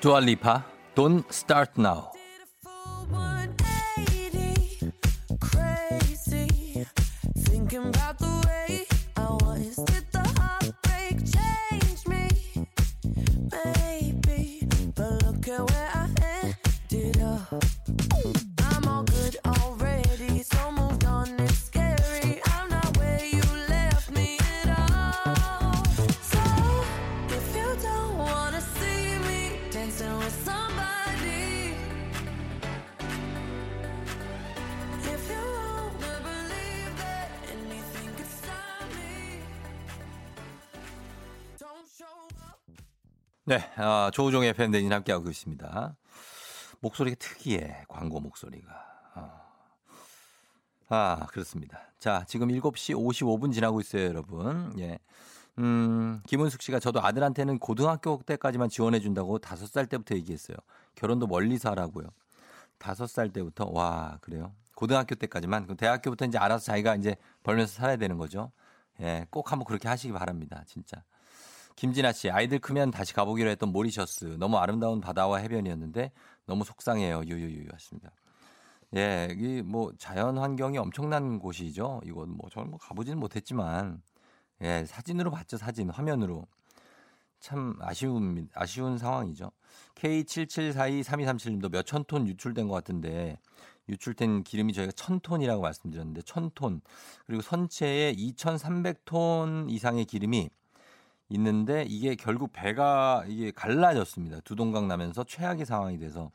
두알리파 Don't Start Now 조우종의 팬데진 함께하고 있습니다. 목소리가 특이해, 광고 목소리가. 어. 아, 그렇습니다. 자, 지금 7시 55분 지나고 있어요, 여러분. 예. 음, 김은숙 씨가 저도 아들한테는 고등학교 때까지만 지원해 준다고 다섯 살 때부터 얘기했어요. 결혼도 멀리서 하라고요. 다섯 살 때부터, 와, 그래요. 고등학교 때까지만. 대학교부터 이제 알아서 자기가 이제 벌면서 살아야 되는 거죠. 예, 꼭 한번 그렇게 하시기 바랍니다, 진짜. 김진아 씨, 아이들 크면 다시 가보기로 했던 모리셔스. 너무 아름다운 바다와 해변이었는데 너무 속상해요. 유유유 하십니다. 예, 이 뭐 자연 환경이 엄청난 곳이죠. 이건 뭐 저는 뭐 가보지는 못했지만 예, 사진으로 봤죠. 사진 화면으로. 참 아쉬운 아쉬운 상황이죠. K77423237님도 몇 천 톤 유출된 것 같은데 유출된 기름이 저희가 천 톤이라고 말씀드렸는데 천 톤. 그리고 선체에 2,300톤 이상의 기름이 있는데 이게 결국 배가 이게 갈라졌습니다. 두 동강 나면서 최악의 상황이 돼서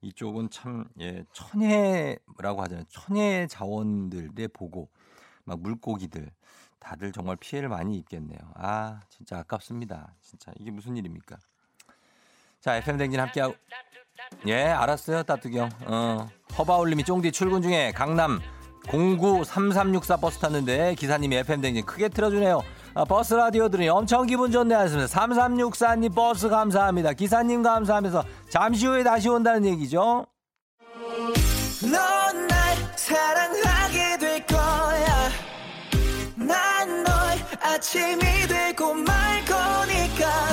이쪽은 참 예, 천혜라고 하잖아요. 천혜 자원들의 보고 막 물고기들 다들 정말 피해를 많이 입겠네요. 아 진짜 아깝습니다. 진짜 이게 무슨 일입니까? 자 FM 댕진 함께하고 예 알았어요 따뚜경 어 허바울님이 쫑디 출근 중에 강남 093364 버스 탔는데 기사님이 FM 댕진 크게 틀어주네요. 아, 버스 라디오 들으니 엄청 기분 좋네 하셨습니다. 3364님 버스 감사합니다. 기사님 감사하면서 잠시 후에 다시 온다는 얘기죠. 넌 날 사랑하게 될 거야. 난 널 아침이 되고 말 거니까.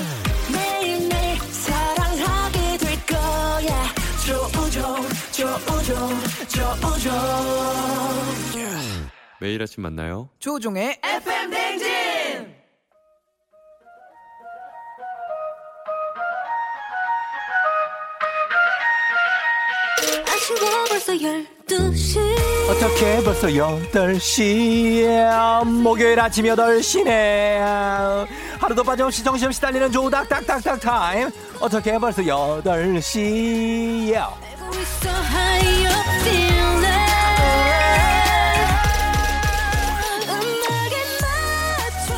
매일매일 사랑하게 될 거야. 조우종, 조우종, 조우종. 매일 아침 만나요. 조우종의 FM 댕진! 어떻게 벌써 8시야 목요일 아침 8시네. 하루도 빠짐없이 정신없이 달리는 조닥닥닥닥 타임. 어떻게 벌써 8시야 알고 있어 how you feeling 음악에? 맞춰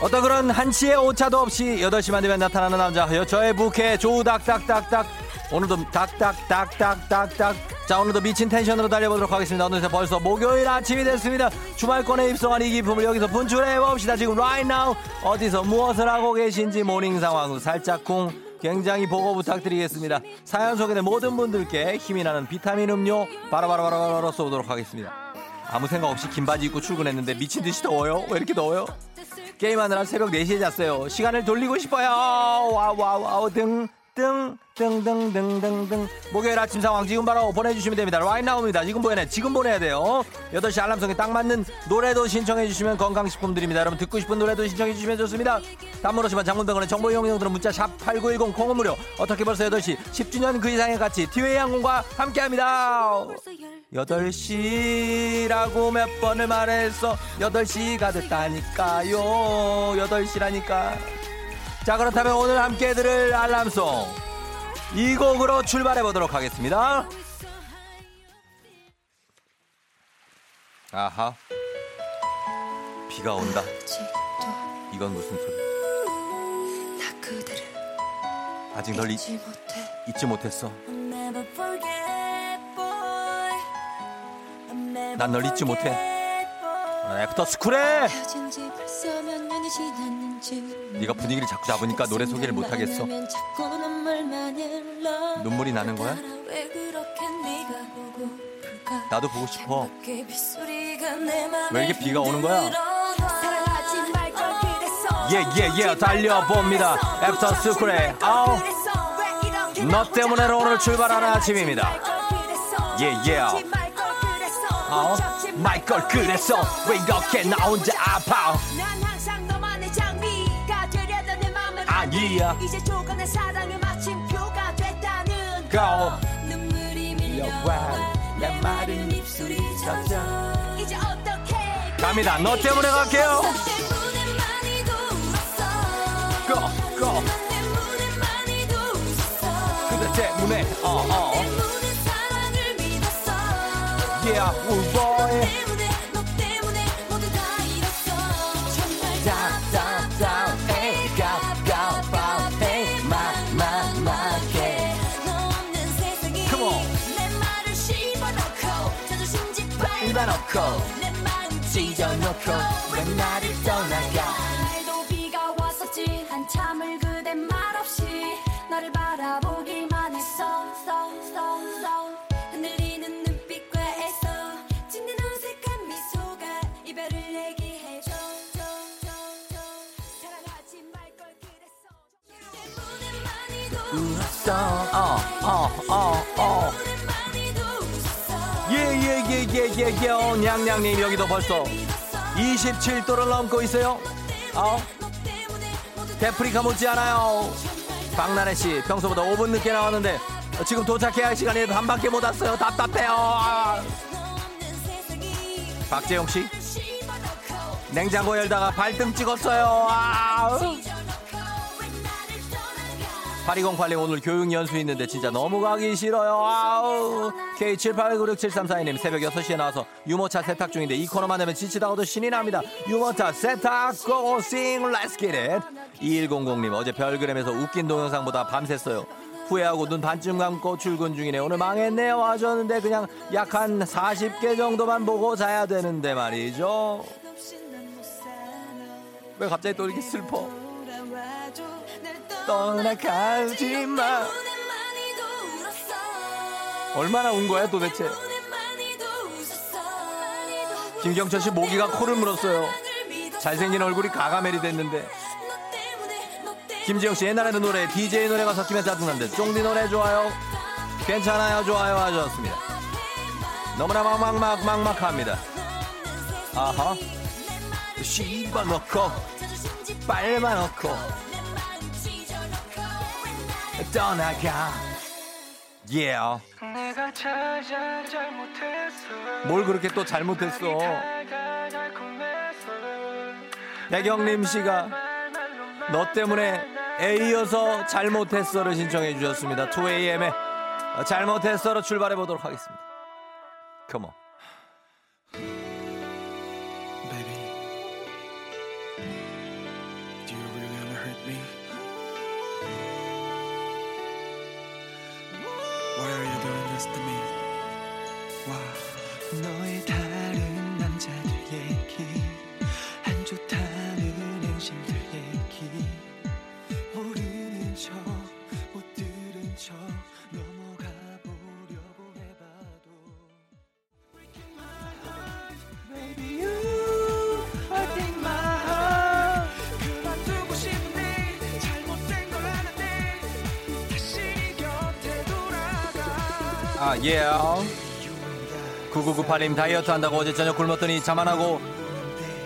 어떤 그런 한치의 오차도 없이 8시만 되면 나타나는 남자 저의 부캐 조닥닥닥닥 오늘도 닥닥닥닥닥닥 자 오늘도 미친 텐션으로 달려보도록 하겠습니다. 어느새 벌써 목요일 아침이 됐습니다. 주말권에 입성한 이 기쁨을 여기서 분출해 봅시다. 지금 right now 어디서 무엇을 하고 계신지 모닝 상황. 살짝쿵. 굉장히 보고 부탁드리겠습니다. 사연 소개된 모든 분들께 힘이 나는 비타민 음료 바로바로바로바로 쏘도록 하겠습니다. 아무 생각 없이 긴 바지 입고 출근했는데 미친 듯이 더워요? 왜 이렇게 더워요? 게임하느라 새벽 4시에 잤어요. 시간을 돌리고 싶어요. 와와와우 등. 등, 등, 등, 등, 등, 등. 목요일 아침 상황 지금 바로 보내주시면 됩니다. right now입니다. 지금 보내, 지금 보내야 돼요. 8시 알람송에 딱 맞는 노래도 신청해 주시면 건강식품 드립니다. 여러분 듣고 싶은 노래도 신청해 주시면 좋습니다. 단문호시만 장문병원의 정보 이용료들은 문자 샵 8910 콩은 무료. 어떻게 벌써 8시 10주년 그 이상의 가치 티웨이 항공과 함께합니다. 8시라고 몇 번을 말했어 8시가 됐다니까요 8시라니까 자 그렇다면 오늘 함께 들을 알람송. 이 곡으로 출발해 보도록 하겠습니다. 아하. 비가 온다. 이건 무슨 소리? 나 그대를 아직 널 잊, 잊지 못했어. Never 난널 잊지 못해. Boy. 애프터 스쿨에 네가 분위기를 자꾸 잡으니까 노래 소개를 눈물만 흘러. 눈물이 나는 거야? 나도 보고 싶어 왜 이렇게 비가 오는 거야? 흔들어놔. 사랑하지 말걸 그랬어. 예예 예 달려봅니다 애프터 스쿨에 아우 너 때문에로 오늘 출발하는 아침입니다. 예, 예. 어? 말 걸 그래서 왜 이렇게 나 혼자 아파? 난 항상 너만의 장미가 되려던 내 맘을 아니야. 이제 조금의 사랑의 마침표가 됐다는. 거. 눈물이 밀려와 내 마른 입술이 젖어. 이제 어떻게 갑니다. 너 때문에 갈게요. 울었어. Go, go. 웃었어. 그대 때문에. 어어 yeah 너 울보이 때문에 너 때문에 모두 다 잃었어. 정말 down down down hey go go go hey my my my yeah 너 없는 세상이 Come on. 내 말을 씹어놓고 자존심 짓밟아놓고 씹어놓고 내 마음 찢어놓고 왜 나를 떠나가 울었어. 어어어어. 때문에 많이도 웃었어 예예예예예예. 어, 냥냥님 여기도 벌써 27도를 넘고 있어요. 어? 너 때문에 모두 데프리카 못지않아요. 박나래 씨 평소보다 5분 늦게 나왔는데 어, 지금 도착해야 할 시간이 반밖에 못 왔어요. 답답해요. 아. 너 없는 세상이 박재용 씨 씹어놓고 냉장고 열다가 발등 찍었어요. 아. 찢 8208님 오늘 교육 연수 있는데 진짜 너무 가기 싫어요. 아우. K78967342님 새벽 6시에 나와서 유모차 세탁 중인데 이 코너만 되면 지치다가도 신이 납니다. 유모차 세탁 let's get it. 2100님 어제 별그램에서 웃긴 동영상 보다 밤샜어요. 후회하고 눈 반쯤 감고 출근 중이네. 오늘 망했네요 하셨는데 그냥 약 한 40개 정도만 보고 자야 되는데 말이죠. 왜 갑자기 또 이렇게 슬퍼? 떠나가지 마. 얼마나 운 거야 도대체? 김경철 씨 모기가 코를 물었어요. 잘생긴 얼굴이 가가멜이 됐는데. 김지영 씨 옛날에는 노래 DJ 노래가 섞이면 짜증난데 쫑디 노래 좋아요. 괜찮아요 좋아요 하셨습니다. 너무나 막막막 막막합니다. 아하. 씹어 넣고 빨만 넣고 떠나가. Yeah. 뭘 그렇게 또 잘못했어? 백영림 씨가 너 때문에 A여서 잘못했어를 신청해 주셨습니다. 2AM의 잘못했어로 출발해 보도록 하겠습니다. Come on. 아, yeah. 9998님 다이어트 한다고 어제 저녁 굶었더니 자만하고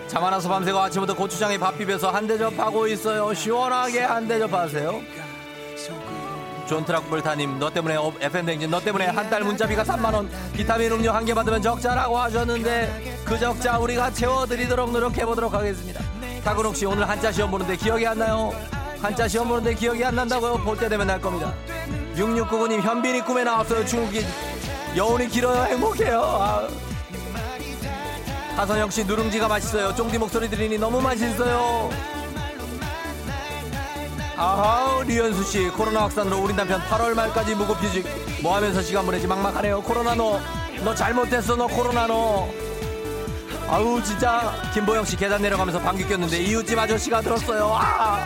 자만해서 밤새고 아침부터 고추장에 밥 비벼서 한 대접 하고 있어요. 시원하게 한 대접 하세요. 존 트럭불타님 너 때문에 어, FM 댕진 너 때문에 한 달 문자비가 3만 원 비타민 음료 한 개 받으면 적자라고 하셨는데 그 적자 우리가 채워드리도록 노력해 보도록 하겠습니다. 타근옥 씨 오늘 한자 시험 보는데 기억이 안 나요? 한자 시험 보는데 기억이 안 난다고요? 볼 때 되면 날 겁니다. 6699님 현빈이 꿈에 나왔어요. 중국이 여운이 길어요. 행복해요. 아. 하선영 씨 누룽지가 맛있어요. 쫑디 목소리 들으니 너무 맛있어요. 아하 리현수 씨 코로나 확산으로 우리 남편 8월 말까지 무급휴직 뭐 하면서 시간 보내지 막막하네요. 코로나 너 너 잘못했어 너 코로나 너. 아우 진짜 김보영 씨 계단 내려가면서 방귀 꼈는데 이웃집 아저씨가 들었어요. 아,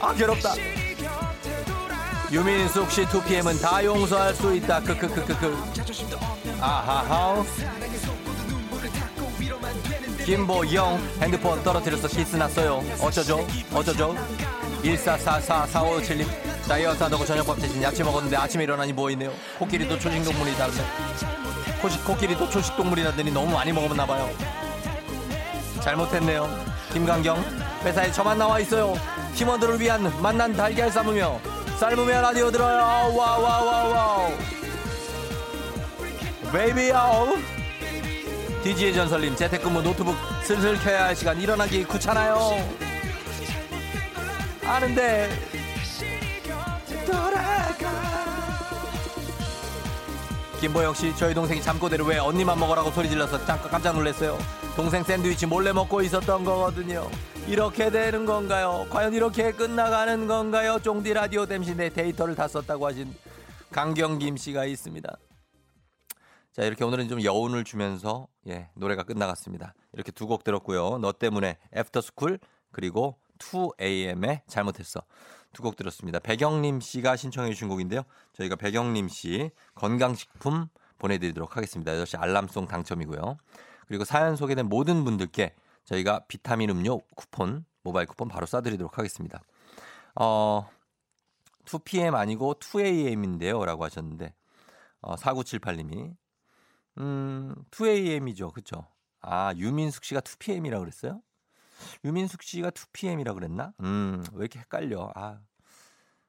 아 괴롭다. 유민숙 씨 2PM은 다 용서할 수 있다. 크크크크크. 아하하. 김보영 핸드폰 떨어뜨려서 기스 났어요. 어쩌죠? 어쩌죠? 1444457님 다이어트 한다고 저녁밥 대신 야채 먹었는데 아침에 일어나니 뭐 있네요. 코끼리도 초식동물이다네. 코시, 코끼리도 초식동물이라더니 너무 많이 먹었나 봐요. 잘못했네요. 김강경 회사에 저만 나와 있어요. 팀원들을 위한 맛난 달걀 삶으며 삶으며 라디오 들어요. 와와와와우. baby 아우. DJ의 전설님 재택근무 노트북 슬슬 켜야 할 시간 일어나기 귀찮아요. 아는데 김보영 씨, 저희 동생이 잠꼬대를 왜 언니만 먹으라고 소리 질러서 깜짝 놀랐어요. 동생 샌드위치 몰래 먹고 있었던 거거든요. 이렇게 되는 건가요? 과연 이렇게 끝나가는 건가요? 쫑디 라디오 땜시네 데이터를 다 썼다고 하신 강경김 씨가 있습니다. 자, 이렇게 오늘은 좀 여운을 주면서 예, 노래가 끝나갔습니다. 이렇게 두 곡 들었고요. 너 때문에 애프터스쿨 그리고 2AM의 잘못했어. 두 곡 들었습니다. 배경림 씨가 신청해 주신 곡인데요. 저희가 배경림 씨 건강식품 보내드리도록 하겠습니다. 8시 알람송 당첨이고요. 그리고 사연 소개된 모든 분들께 저희가 비타민 음료 쿠폰, 모바일 쿠폰 바로 쏴드리도록 하겠습니다. 어, 2PM 아니고 2AM인데요. 라고 하셨는데, 어, 4978님이, 음, 2AM이죠. 그쵸? 아, 유민숙 씨가 2PM이라고 그랬어요? 유민숙 씨가 2PM이라고 그랬나? 음, 왜 이렇게 헷갈려? 아,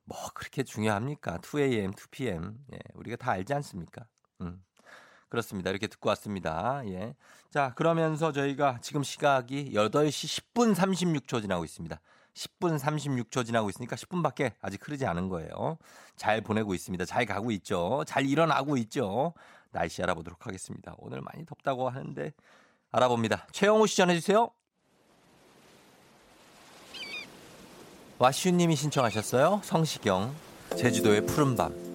뭐, 그렇게 중요합니까? 2AM, 2PM. 예, 우리가 다 알지 않습니까? 음. 그렇습니다. 이렇게 듣고 왔습니다. 예. 자, 그러면서 저희가 지금 시각이 8시 10분 36초 지나고 있습니다. 10분 36초 지나고 있으니까 10분밖에 아직 흐르지 않은 거예요. 잘 보내고 있습니다. 잘 가고 있죠. 잘 일어나고 있죠. 날씨 알아보도록 하겠습니다. 오늘 많이 덥다고 하는데 알아봅니다. 최영우 씨 전해주세요. 와슈님이 신청하셨어요. 성시경 제주도의 푸른밤.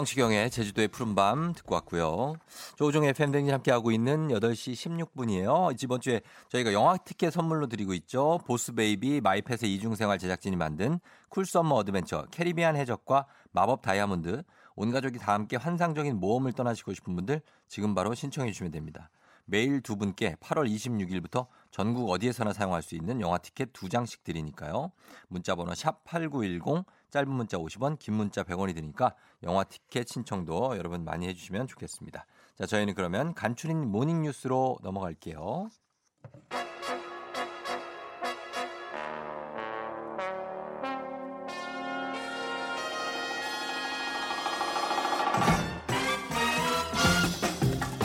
성시경의 제주도의 푸른밤 듣고 왔고요. 조충현의 FM 댕진 함께하고 있는 8시 16분이에요. 이번 주에 저희가 영화 티켓 선물로 드리고 있죠. 보스베이비 마이펫의 이중생활 제작진이 만든 cool summer adventure 캐리비안 해적과 마법 다이아몬드 온 가족이 다 함께 환상적인 모험을 떠나시고 싶은 분들 지금 바로 신청해 주시면 됩니다. 매일 두 분께 8월 26일부터 전국 어디에서나 사용할 수 있는 영화 티켓 두 장씩 드리니까요. 문자 번호 샵 8910 짧은 문자 50원, 긴 문자 100원이 드니까 영화 티켓 신청도 여러분 많이 해주시면 좋겠습니다. 자, 저희는 그러면 간추린 모닝 뉴스로 넘어갈게요.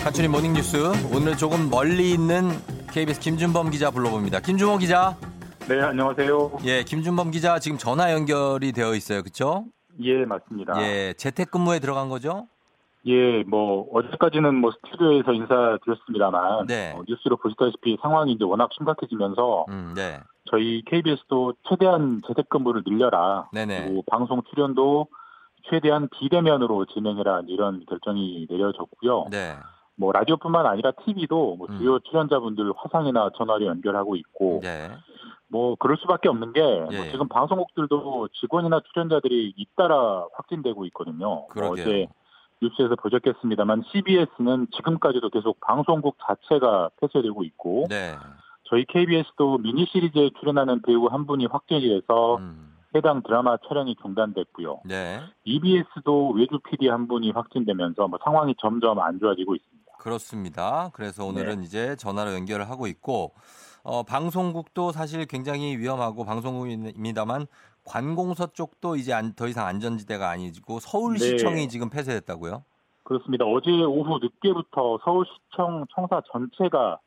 간추린 모닝 뉴스 오늘 조금 멀리 있는 KBS 김준범 기자 불러봅니다. 김준범 기자. 네, 안녕하세요. 예, 김준범 기자 지금 전화 연결이 되어 있어요. 그렇죠? 예, 맞습니다. 예, 재택근무에 들어간 거죠? 예, 뭐 어제까지는 뭐 스튜디오에서 인사드렸습니다만 네. 어, 뉴스로 보시다시피 상황이 이제 워낙 심각해지면서 음, 네. 저희 KBS도 최대한 재택근무를 늘려라. 네네. 그리고 방송 출연도 최대한 비대면으로 진행해라 이런 결정이 내려졌고요. 네. 뭐 라디오뿐만 아니라 TV도 뭐 음. 주요 출연자분들 화상이나 전화로 연결하고 있고 네. 뭐 그럴 수밖에 없는 게뭐 예. 지금 방송국들도 직원이나 출연자들이 잇따라 확진되고 있거든요. 그러게요. 어제 뉴스에서 보셨겠습니다만 CBS는 지금까지도 계속 방송국 자체가 폐쇄되고 있고 네. 저희 KBS도 미니 시리즈에 출연하는 배우 한 분이 확진이 돼서 음, 해당 드라마 촬영이 중단됐고요. 네. EBS도 외주 PD 한 분이 확진되면서 뭐 상황이 점점 안 좋아지고 있습니다. 그렇습니다. 그래서 오늘은 네. 이제 전화로 연결을 하고 있고 어, 방송국도 사실 굉장히 위험하고 방송국입니다만 관공서 쪽도 이제 안- 더 이상 안전지대가 아니고 서울시청이 네. 지금 폐쇄됐다고요? 그렇습니다. 어제 오후 늦게부터 서울시청 청사 전체가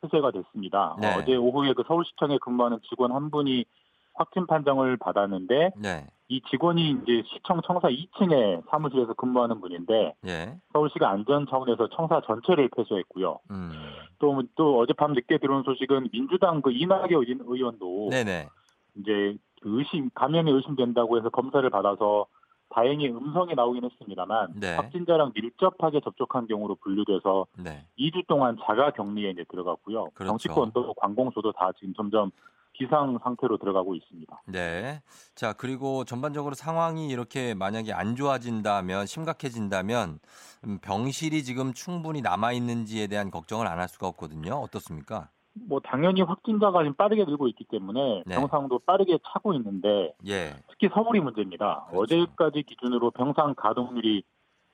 폐쇄가 됐습니다. 네. 어, 제 오후에 그 서울시청에 근무하는 직원 한 분이 확진 판정을 받았는데 네. 이 직원이 이제 시청 청사 2층에 사무실에서 근무하는 분인데 예. 서울시가 안전 차원에서 청사 전체를 폐쇄했고요. 음. 또, 또 어젯밤 늦게 들어온 소식은 민주당 그 이낙연 의원- 의원도 네네. 이제 그 의심 감염이 의심된다고 해서 검사를 받아서 다행히 음성이 나오긴 했습니다만 네. 확진자랑 밀접하게 접촉한 경우로 분류돼서 네. 2주 동안 자가 격리에 이제 들어갔고요. 그렇죠. 정치권도 관공서도 다 지금 점점 비상 상태로 들어가고 있습니다. 네. 자, 그리고 전반적으로 상황이 이렇게 만약에 안 좋아진다면, 심각해진다면, 음, 병실이 지금 충분히 남아 있는지에 대한 걱정을 안 할 수가 없거든요. 어떻습니까? 뭐 당연히 확진자가 지금 빠르게 늘고 있기 때문에 네. 병상도 빠르게 차고 있는데 예. 특히 서울이 문제입니다. 그렇죠. 어제까지 기준으로 병상 가동률이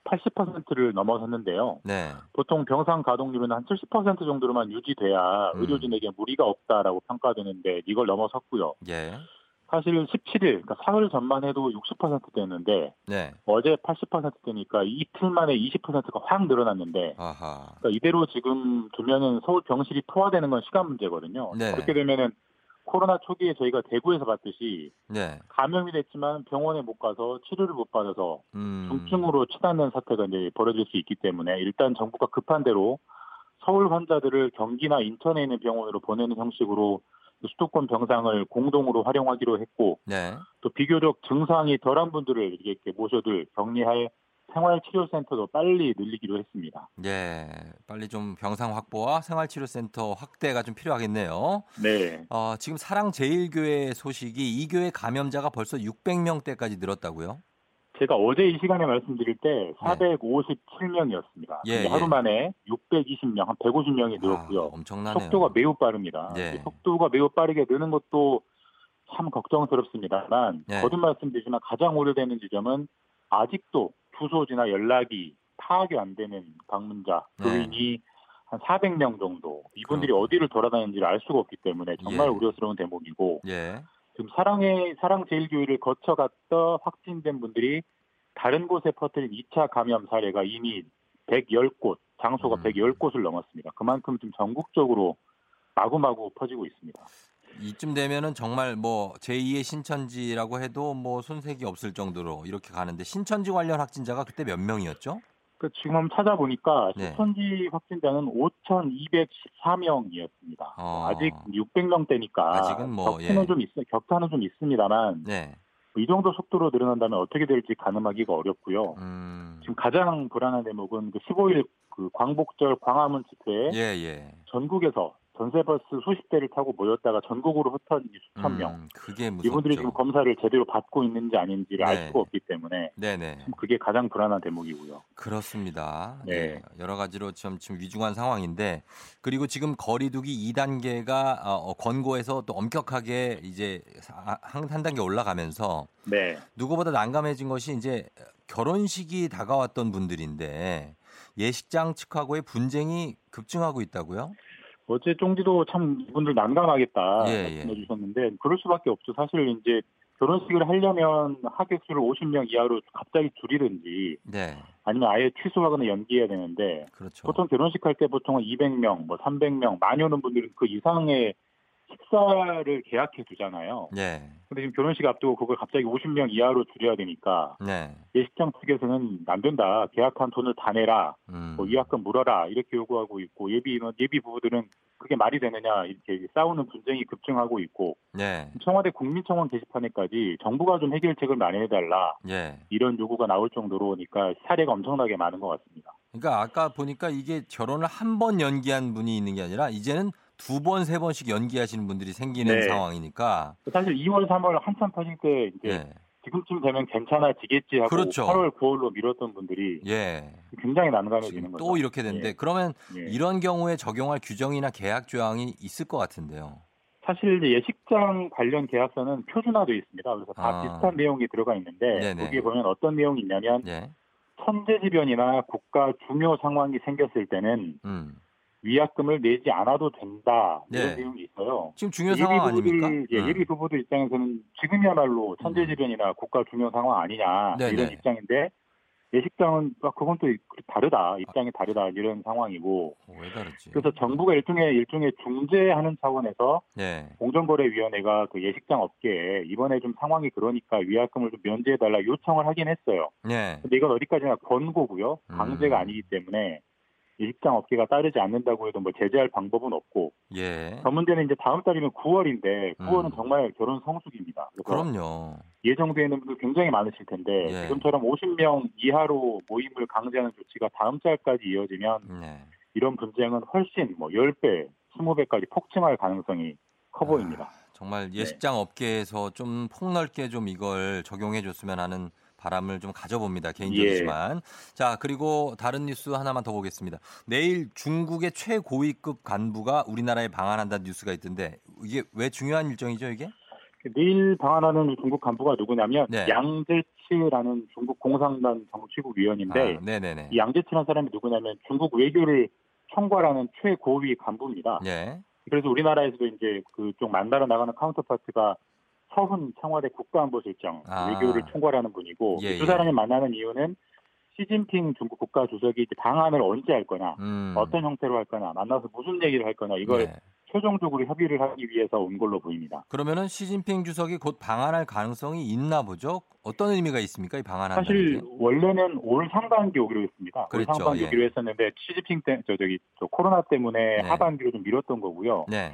80%를 넘어섰는데요. 네. 보통 병상 가동률은 한 70% 정도로만 유지돼야 음. 의료진에게 무리가 없다라고 평가되는데 이걸 넘어섰고요. 예. 사실 17일, 그러니까 사흘 전만 해도 60%대였는데 네. 어제 80%대니까 이틀 만에 20%가 확 늘어났는데 아하. 그러니까 이대로 지금 두면은 서울 병실이 포화되는 건 시간 문제거든요. 네. 그렇게 되면은 코로나 초기에 저희가 대구에서 봤듯이 네. 감염이 됐지만 병원에 못 가서 치료를 못 받아서 음. 중증으로 치닫는 사태가 이제 벌어질 수 있기 때문에 일단 정부가 급한 대로 서울 환자들을 경기나 인천에 있는 병원으로 보내는 형식으로 수도권 병상을 공동으로 활용하기로 했고 네. 또 비교적 증상이 덜한 분들을 이렇게 모셔둘 격리할 생활치료센터도 빨리 늘리기로 했습니다. 예. 빨리 좀 병상 확보와 생활치료센터 확대가 좀 필요하겠네요. 네. 어, 지금 사랑제일교회 소식이 이 교회 감염자가 벌써 600명대까지 늘었다고요? 제가 어제 이 시간에 말씀드릴 때 457명이었습니다. 예, 예. 하루 만에 620명, 한 150명이 늘었고요. 아, 엄청나네요. 속도가 매우 빠릅니다. 네. 이 속도가 매우 빠르게 느는 것도 참 걱정스럽습니다만 네. 거듭 말씀드리지만 가장 우려되는 지점은 아직도 주소지나 연락이 파악이 안 되는 방문자 네. 교인이 한 400명 정도 이분들이 그렇군요. 어디를 돌아다니는지를 알 수가 없기 때문에 정말 예. 우려스러운 대목이고 예. 지금 사랑의 사랑 제일교회를 거쳐갔다 확진된 분들이 다른 곳에 퍼뜨린 2차 감염 사례가 이미 110곳, 장소가 음. 110곳을 넘었습니다. 그만큼 지금 전국적으로 마구마구 퍼지고 있습니다. 이쯤 되면은 정말 뭐 제2의 신천지라고 해도 뭐 손색이 없을 정도로 이렇게 가는데 신천지 관련 확진자가 그때 몇 명이었죠? 그 지금 한번 찾아보니까 네. 신천지 확진자는 5,214명이었습니다. 어. 아직 600명대니까 아직은 뭐, 격차는 예. 좀 있, 격차는 좀 있습니다만 네. 이 정도 속도로 늘어난다면 어떻게 될지 가늠하기가 어렵고요. 음. 지금 가장 불안한 대목은 그 15일 그 광복절 광화문 집회에 예, 예. 전국에서 전세버스 수십 대를 타고 모였다가 전국으로 흩어진 수천 명. 음, 그게 무섭죠. 이분들이 지금 검사를 제대로 받고 있는지 아닌지를 네. 알 수가 없기 때문에 네네. 참 그게 가장 불안한 대목이고요. 그렇습니다. 네. 예, 여러 가지로 좀 지금 위중한 상황인데 그리고 지금 거리두기 2단계가 어, 권고에서 또 엄격하게 이제 사- 한, 한 단계 올라가면서 네. 누구보다 난감해진 것이 이제 결혼식이 다가왔던 분들인데 예식장 측하고의 분쟁이 급증하고 있다고요? 어제 쫑지도 참 이분들 난감하겠다 예, 예. 말씀해 주셨는데 그럴 수밖에 없죠. 사실 이제 결혼식을 하려면 하객 수를 50명 이하로 갑자기 줄이든지 네, 아니면 아예 취소하거나 연기해야 되는데 그렇죠. 보통 결혼식 할 때 보통 은 200명, 뭐 300명 많이 오는 분들은 그 이상의 식사를 계약해 두잖아요. 네, 근데 지금 결혼식 앞두고 그걸 갑자기 50명 이하로 줄여야 되니까 네, 예식장 측에서는 안 된다. 계약한 돈을 다 내라. 음, 뭐 위약금 물어라. 이렇게 요구하고 있고 예비 인원, 예비 부부들은 그게 말이 되느냐 이렇게 싸우는 분쟁이 급증하고 있고 네, 청와대 국민청원 게시판에까지 정부가 좀 해결책을 마련해달라 예. 이런 요구가 나올 정도로 니까 사례가 엄청나게 많은 것 같습니다. 그러니까 아까 보니까 이게 결혼을 한 번 연기한 분이 있는 게 아니라 이제는 두 번, 세 번씩 연기하시는 분들이 생기는 네. 상황이니까. 사실 2월, 3월 한참 터질 때 이제 예, 지금쯤 되면 괜찮아지겠지 하고 그렇죠. 8월, 9월로 미뤘던 분들이 예. 굉장히 난감해지는 거죠. 또 이렇게 됐는데 예. 그러면 예. 이런 경우에 적용할 규정이나 계약 조항이 있을 것 같은데요. 사실 예식장 관련 계약서는 표준화되어 있습니다. 그래서 다 아. 비슷한 내용이 들어가 있는데 네네. 거기에 보면 어떤 내용이 있냐면 예. 천재지변이나 국가 중요 상황이 생겼을 때는 음. 위약금을 내지 않아도 된다 이런 네. 내용이 있어요. 지금 중요 상황 아닙니까? 예, 음. 예비 부부들 입장에서는 지금이야말로 천재지변이나 국가 중요 상황 아니냐 네네. 이런 입장인데 예식장은 아, 그건 또 다르다 입장이 다르다 이런 상황이고 어, 왜 다르지? 그래서 정부가 일종의 일종의 중재하는 차원에서 네. 공정거래위원회가 그 예식장 업계에 이번에 좀 상황이 그러니까 위약금을 좀 면제해달라 요청을 하긴 했어요. 네. 근데 이건 어디까지나 권고고요. 음. 강제가 아니기 때문에 예식장 업계가 따르지 않는다고 해도 뭐 제재할 방법은 없고 예. 더 문제는 이제 다음 달이면 9월인데 9월은 음. 정말 결혼 성수기입니다. 그럼요. 예정되어 있는 분들 굉장히 많으실 텐데 예. 지금처럼 50명 이하로 모임을 강제하는 조치가 다음 달까지 이어지면 네. 이런 분쟁은 훨씬 뭐 10배, 20배까지 폭증할 가능성이 커 보입니다. 정말 네. 예식장 업계에서 좀 폭넓게 좀 이걸 적용해 줬으면 하는 바람을 좀 가져봅니다. 개인적이지만. 자, 그리고 다른 뉴스 하나만 더 보겠습니다. 내일 중국의 최고위급 간부가 우리나라에 방한한다는 뉴스가 있던데 이게 왜 중요한 일정이죠, 이게? 내일 방한하는 중국 간부가 누구냐면 네. 양재치라는 중국 공산당 정치국 위원인데 아, 네네네. 이 양재치라는 사람이 누구냐면 중국 외교를 총괄하는 최고위 간부입니다. 예. 그래서 우리나라에서도 이제 그쪽 만나러 나가는 카운터파트가 서훈 청와대 국가안보실장 아. 외교를 총괄하는 분이고 예, 이두 예. 사람이 만나는 이유는 시진핑 중국 국가 주석이 이제 방안을 언제 할 거냐, 음. 어떤 형태로 할 거냐, 만나서 무슨 얘기를 할 거냐 이걸 네. 최종적으로 협의를 하기 위해서 온 걸로 보입니다. 그러면은 시진핑 주석이 곧 방한할 가능성이 있나 보죠? 어떤 의미가 있습니까? 이 방한한다는 사실 게? 원래는 올 상반기 오기로 했습니다. 그랬죠, 올 상반기 예. 오기로 했었는데 시진핑 때, 저 저기 저 코로나 때문에 네. 하반기로 좀 미뤘던 거고요. 네.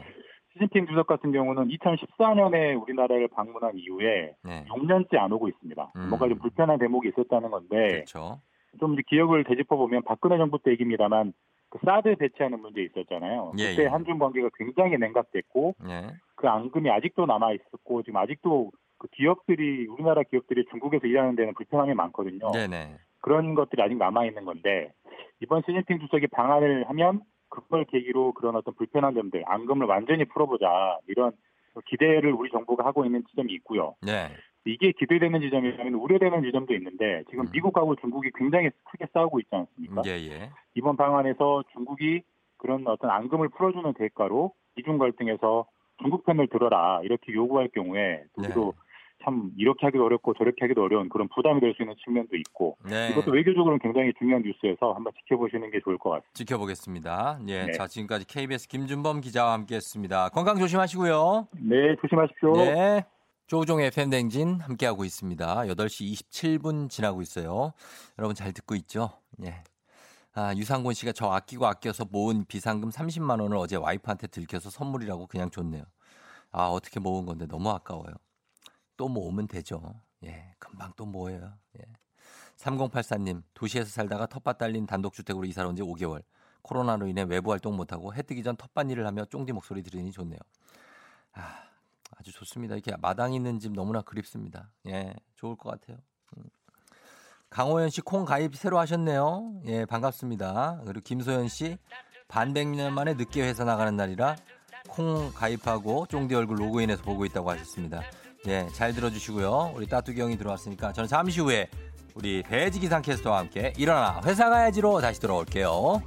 시진핑 주석 같은 경우는 2014년에 우리나라를 방문한 이후에 네. 6년째 안 오고 있습니다. 음. 뭔가 좀 불편한 대목이 있었다는 건데 그렇죠. 좀 기억을 되짚어 보면 박근혜 정부 때 얘기입니다만 그 사드 배치하는 문제 있었잖아요. 예, 그때 예. 한중 관계가 굉장히 냉각됐고 예. 그 앙금이 아직도 남아 있었고 지금 아직도 그 기업들이 우리나라 기업들이 중국에서 일하는 데는 불편함이 많거든요. 네네. 그런 것들이 아직 남아 있는 건데 이번 시진핑 주석이 방한을 하면 그걸 계기로 그런 어떤 불편한 점들, 앙금을 완전히 풀어보자 이런 기대를 우리 정부가 하고 있는 지점이 있고요. 네. 이게 기대되는 지점이라면 우려되는 지점도 있는데 지금 음. 미국하고 중국이 굉장히 크게 싸우고 있지 않습니까? 예, 예. 이번 방안에서 중국이 그런 어떤 앙금을 풀어주는 대가로 이중 갈등에서 중국 편을 들어라 이렇게 요구할 경우에 우리도 네. 참 이렇게 하기도 어렵고 저렇게 하기도 어려운 그런 부담이 될 수 있는 측면도 있고 네. 이것도 외교적으로는 굉장히 중요한 뉴스여서 한번 지켜보시는 게 좋을 것 같습니다. 지켜보겠습니다. 예. 네. 자, 지금까지 KBS 김준범 기자와 함께 했습니다. 건강 조심하시고요. 네, 조심하십시오. 네. 조종의 팬댕진 함께하고 있습니다. 8시 27분 지나고 있어요. 여러분 잘 듣고 있죠? 예. 아, 유상곤 씨가 저 아끼고 아껴서 모은 비상금 30만 원을 어제 와이프한테 들켜서 선물이라고 그냥 줬네요. 아, 어떻게 모은 건데 너무 아까워요. 또 모으면 되죠. 예, 금방 또 모여요. 예. 3084님, 도시에서 살다가 텃밭 달린 단독주택으로 이사를 온 지 5개월. 코로나로 인해 외부 활동 못하고 해 뜨기 전 텃밭 일을 하며 쫑디 목소리 들으니 좋네요. 아, 아주 좋습니다. 이렇게 마당 있는 집 너무나 그립습니다. 예, 좋을 것 같아요. 음. 강호연 씨 콩 가입 새로 하셨네요. 예, 반갑습니다. 그리고 김소연 씨 반백년 만에 늦게 회사 나가는 날이라 콩 가입하고 쫑디 얼굴 로그인해서 보고 있다고 하셨습니다. 예, 잘 들어주시고요. 우리 따뚜기 형이 들어왔으니까 저는 잠시 후에 우리 배지 기상 캐스터와 함께 일어나 회사 가야지로 다시 돌아올게요.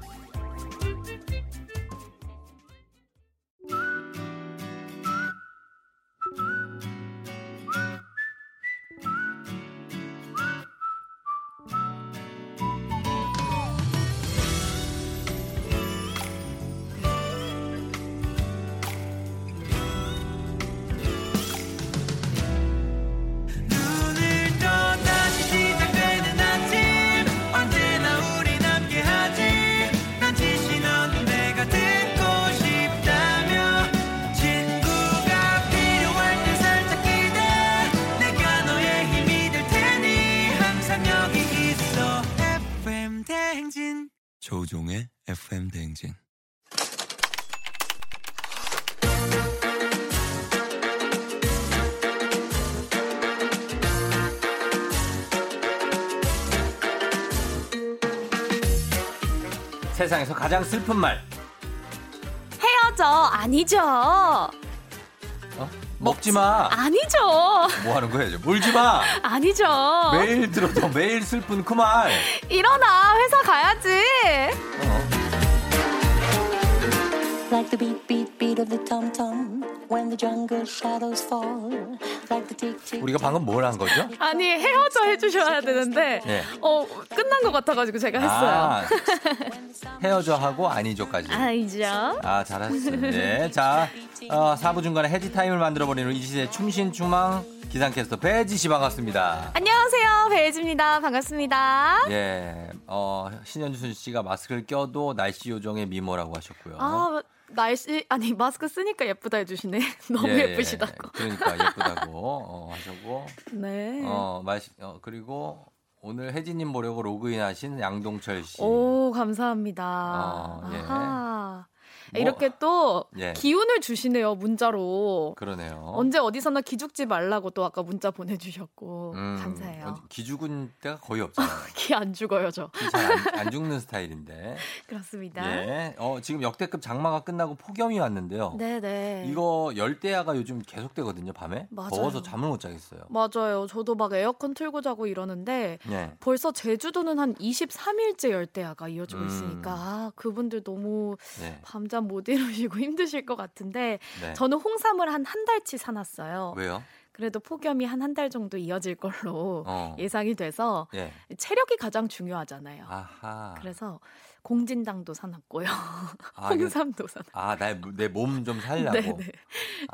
세상에서 가장 슬픈 말. 헤어져 아니죠 어? 먹지 마. 아니죠 뭐 하는 거예요? 울지 마. 아니죠 매일 들어도 매일 슬픈 그 말. 일어나 회사 가야지 어. like the beat, beat, beat of the tom tom. When the jungle shadows fall like the tick tick. 우리가 방금 뭘 한 거죠? 아니 헤어져 해주셔야 되는데 네. 어 끝난 것 같아가지고 제가 했어요. 아, 헤어져 하고 아니죠까지. 아니죠. 아, 잘하셨어요. 네. 자, 어, 4부 중간에 혜지 타임을 만들어 버리는 이 시대 춤신춤왕 기상캐스터 배혜지 씨 반갑습니다. 안녕하세요 배혜지입니다. 반갑습니다. 예, 어, 신현준 씨가 마스크를 껴도 날씨 요정의 미모라고 하셨고요. 아 날씨 아니 마스크 쓰니까 예쁘다 해주시네. <laughs> 너무 예, 예, 쁘시다고 그러니까 예쁘다고 어, 하셨고. 네. 어, 마시, 어, 그리고 오늘 혜진님 보려고 로그인하신 양동철 씨. 오 감사합니다. 어, 예. 아하. 뭐, 이렇게 또 예. 기운을 주시네요 문자로. 그러네요. 언제 어디서나 기죽지 말라고 또 아까 문자 보내주셨고 음, 감사해요. 어, 기죽은 때가 거의 <laughs> 없잖아요. 기 안 죽어요 저. 잘안 안 죽는 스타일인데. <laughs> 그렇습니다. 예. 어, 지금 역대급 장마가 끝나고 폭염이 왔는데요. 네네. 이거 열대야가 요즘 계속되거든요, 밤에. 맞아요. 더워서 잠을 못 자겠어요. 맞아요. 저도 막 에어컨 틀고 자고 이러는데 예. 벌써 제주도는 한 23일째 열대야가 이어지고 음. 있으니까 아, 그분들 너무 네. 밤잠 못 이루시고 <laughs> 힘드실 것 같은데 네. 저는 홍삼을 한 한 달치 사놨어요. 왜요? 그래도 폭염이 한 한 달 정도 이어질 걸로 어. 예상이 돼서 예. 체력이 가장 중요하잖아요. 아하. 그래서 공진당도 사놨고요. <laughs> 아, 홍삼도 사놨. 아, 내 몸 좀 살려고. 네네.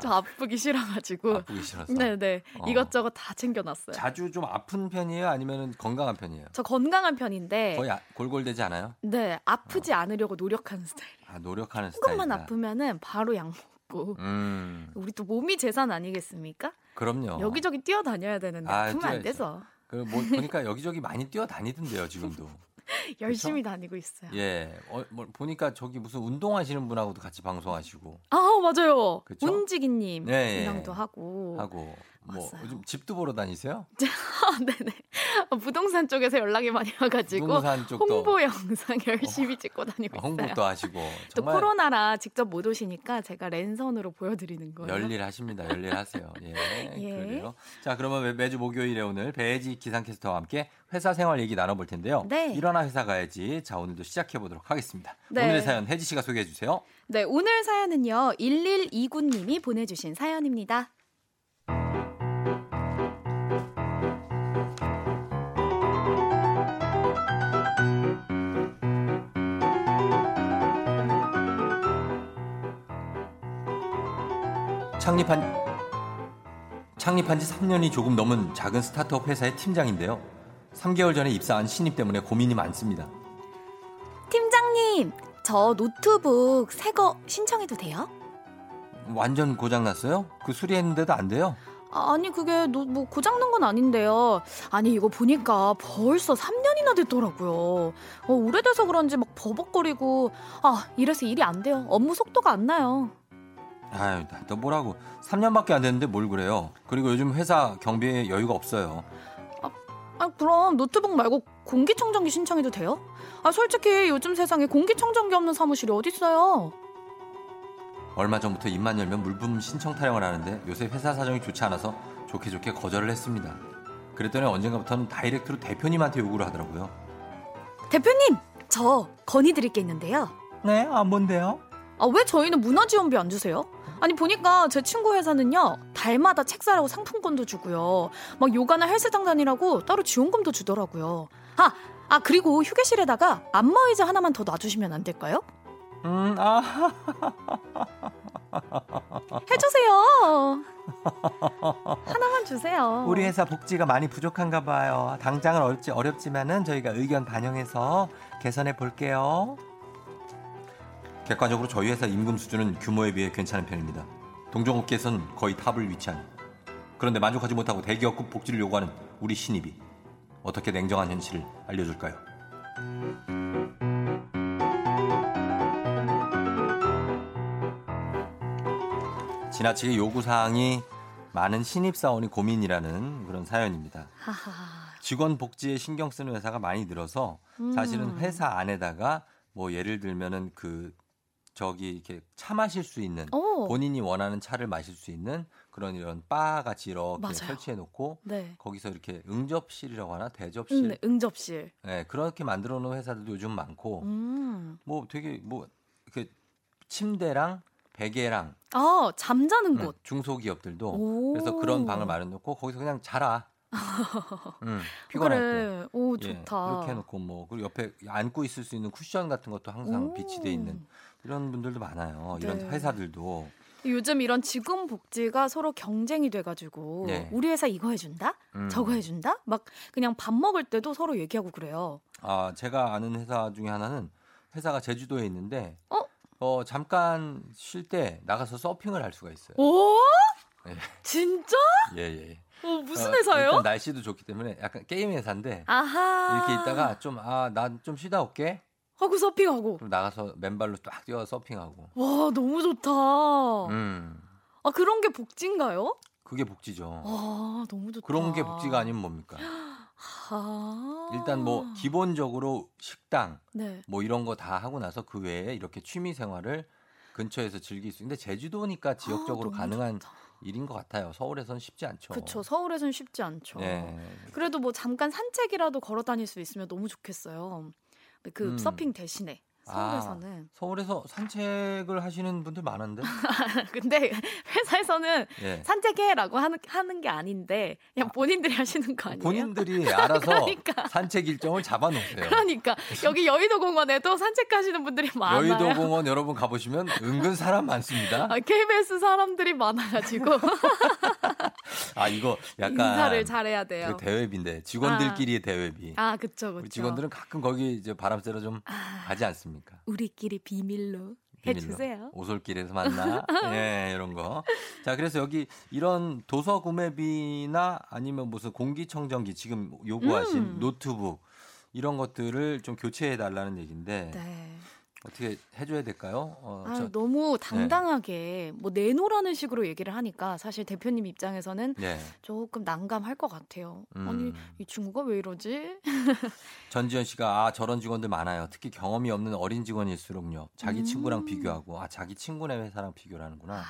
저 아 프기 싫어가지고. 아프기 싫어서. 네네. 어. 이것저것 다 챙겨놨어요. 자주 좀 아픈 편이에요? 아니면 건강한 편이에요? 저 건강한 편인데. 거의 아- 골골대지 않아요? 네, 아프지 않으려고 노력하는 스타일. 아, 노력하는 스타일이다. 조금만 아프면은 바로 약 먹고. 음, 우리 또 몸이 재산 아니겠습니까? 그럼요. 여기저기 뛰어다녀야 되는데 아, 아프면 안 뛰어야죠. 돼서 그 뭐, 보니까 여기저기 많이 뛰어다니던데요, 지금도. <laughs> 열심히 다니고 있어요. 예. 어, 뭐, 보니까 저기 무슨 운동하시는 분하고도 같이 방송하시고 아 맞아요. 그쵸? 운지기님 네, 예. 이랑도 하고. 하고 뭐 왔어요. 요즘 집도 보러 다니세요? <laughs> 아, 네네. 아, 부동산 쪽에서 연락이 많이 와가지고 부동산 쪽도 홍보 영상 열심히 찍고 다니고 어, 있어요. 홍보도 하시고 또 코로나라 직접 못 오시니까 제가 랜선으로 보여드리는 거예요. 열일하십니다. 열일하세요. 예. <laughs> 예. 그래요. 자, 그러면 매- 매주 목요일에 오늘 배지 기상캐스터와 함께 회사 생활 얘기 나눠볼 텐데요. 네. 일어나 회사 가야지. 자, 오늘도 시작해 보도록 하겠습니다. 네. 오늘의 사연 혜지 씨가 소개해 주세요. 네, 오늘 사연은요. 1129님이 보내주신 사연입니다. 창립한 창립한 지 3년이 조금 넘은 작은 스타트업 회사의 팀장인데요. 3개월 전에 입사한 신입 때문에 고민이 많습니다. 팀장님, 저 노트북 새 거 신청해도 돼요? 완전 고장 났어요? 그 수리했는데도 안 돼요? 아, 아니 그게 노, 뭐 고장난 건 아닌데요. 아니 이거 보니까 벌써 3년이나 됐더라고요. 어, 오래돼서 그런지 막 버벅거리고 아 이래서 일이 안 돼요. 업무 속도가 안 나요. 아유, 너 뭐라고? 3년밖에 안 됐는데 뭘 그래요? 그리고 요즘 회사 경비에 여유가 없어요. 아 그럼 노트북 말고 공기청정기 신청해도 돼요? 아 솔직히 요즘 세상에 공기청정기 없는 사무실이 어딨어요? 얼마 전부터 입만 열면 물품 신청 타령을 하는데 요새 회사 사정이 좋지 않아서 좋게 좋게 거절을 했습니다. 그랬더니 언젠가부터는 다이렉트로 대표님한테 요구를 하더라고요. 대표님, 저 건의 드릴 게 있는데요. 네, 안 뭔데요? 아, 왜 저희는 문화 지원비 안 주세요? 아니, 보니까 제 친구 회사는요, 달마다 책 사라고 상품권도 주고요. 막 요가나 헬스장 다니라고 따로 지원금도 주더라고요. 아, 아, 그리고 휴게실에다가 안마의자 하나만 더 놔주시면 안 될까요? 음, 아, <laughs> 해주세요. 하나만 주세요. 우리 회사 복지가 많이 부족한가 봐요. 당장은 어렵지, 어렵지만은 저희가 의견 반영해서 개선해 볼게요. 객관적으로 저희 회사 임금 수준은 규모에 비해 괜찮은 편입니다. 동종업계에서는 거의 탑을 위치한. 그런데 만족하지 못하고 대기업급 복지를 요구하는 우리 신입이 어떻게 냉정한 현실을 알려줄까요? 지나치게 요구사항이 많은 신입사원이 고민이라는 그런 사연입니다. 직원 복지에 신경 쓰는 회사가 많이 늘어서 사실은 음. 회사 안에다가 뭐 예를 들면은 그 저기 이렇게 차 마실 수 있는 오. 본인이 원하는 차를 마실 수 있는 그런 이런 바 같이 이렇게 맞아요. 설치해 놓고 네. 거기서 이렇게 응접실이라고 하나 대접실 음, 네, 응접실. 네, 그렇게 만들어 놓은 회사들도 요즘 많고 음. 뭐 되게 뭐 이렇게 침대랑 베개랑 아, 잠자는 음, 곳. 중소기업들도 오. 그래서 그런 방을 마련놓고 거기서 그냥 자라. <laughs> 음, 피곤할 때. 그래. 오, 예, 좋다. 이렇게 해놓고 뭐 그리고 옆에 안고 있을 수 있는 쿠션 같은 것도 항상 오. 비치돼 있는 이런 분들도 많아요. 이런 네. 회사들도 요즘 이런 직원 복지가 서로 경쟁이 돼가지고 네. 우리 회사 이거 해준다, 음. 저거 해준다, 막 그냥 밥 먹을 때도 서로 얘기하고 그래요. 아 제가 아는 회사 중에 하나는 회사가 제주도에 있는데 어? 어, 잠깐 쉴 때 나가서 서핑을 할 수가 있어요. 오, 예. 진짜? 예, 예. 어, 무슨 어, 회사예요? 일단 날씨도 좋기 때문에 약간 게임 회사인데 아하. 이렇게 있다가 좀 아 난 좀 쉬다 올게. 하고 서핑하고. 그럼 나가서 맨발로 딱 뛰어 서핑하고. 와, 너무 좋다. 음. 아, 그런 게 복지인가요? 그게 복지죠. 아, 너무 좋다. 그런 게 복지가 아니면 뭡니까? 아. 일단 뭐 기본적으로 식당 네. 뭐 이런 거 다 하고 나서 그 외에 이렇게 취미 생활을 근처에서 즐길 수 있는데 제주도니까 지역적으로 아, 가능한 좋다. 일인 것 같아요. 서울에선 쉽지 않죠. 그쵸. 서울에선 쉽지 않죠. 예. 그래도 뭐 잠깐 산책이라도 걸어 다닐 수 있으면 너무 좋겠어요. 그 음. 서핑 대신에 서울에서는. 아, 서울에서 산책을 하시는 분들 많은데. <laughs> 근데 회사에서는 예. 산책해라고 하는 하는 게 아닌데 그냥 본인들이 하시는 거 아니에요? 본인들이 알아서 그러니까. 산책 일정을 잡아놓으세요. 그러니까 여기 여의도 공원에도 산책하시는 분들이 많아요. 여의도 공원 여러분 가보시면 은근 사람 많습니다. 아, KBS 사람들이 많아가지고 <laughs> 아 이거 약간 인사를 잘해야 돼요. 그 대회비인데 직원들끼리의 대회비. 아, 그쵸, 그쵸. 우리 직원들은 가끔 거기 이제 바람 쇠러 좀 아. 가지 않습니까? 우리끼리 비밀로 비밀로. 해주세요. 오솔길에서 만나. <laughs> 예, 이런 거. 자, 그래서 여기 이런 도서 구매비나 아니면 무슨 공기청정기 지금 요구하신 음. 노트북 이런 것들을 좀 교체해 달라는 얘기인데 네. 어떻게 해줘야 될까요? 어, 아, 저- 너무 당당하게 뭐 내놓으라는 식으로 얘기를 하니까 사실 대표님 입장에서는 네. 조금 난감할 것 같아요. 음. 아니 이 친구가 왜 이러지? <laughs> 전지현 씨가 아 저런 직원들 많아요. 특히 경험이 없는 어린 직원일수록요. 자기 음. 친구랑 비교하고 아 자기 친구네 회사랑 비교를 하는구나.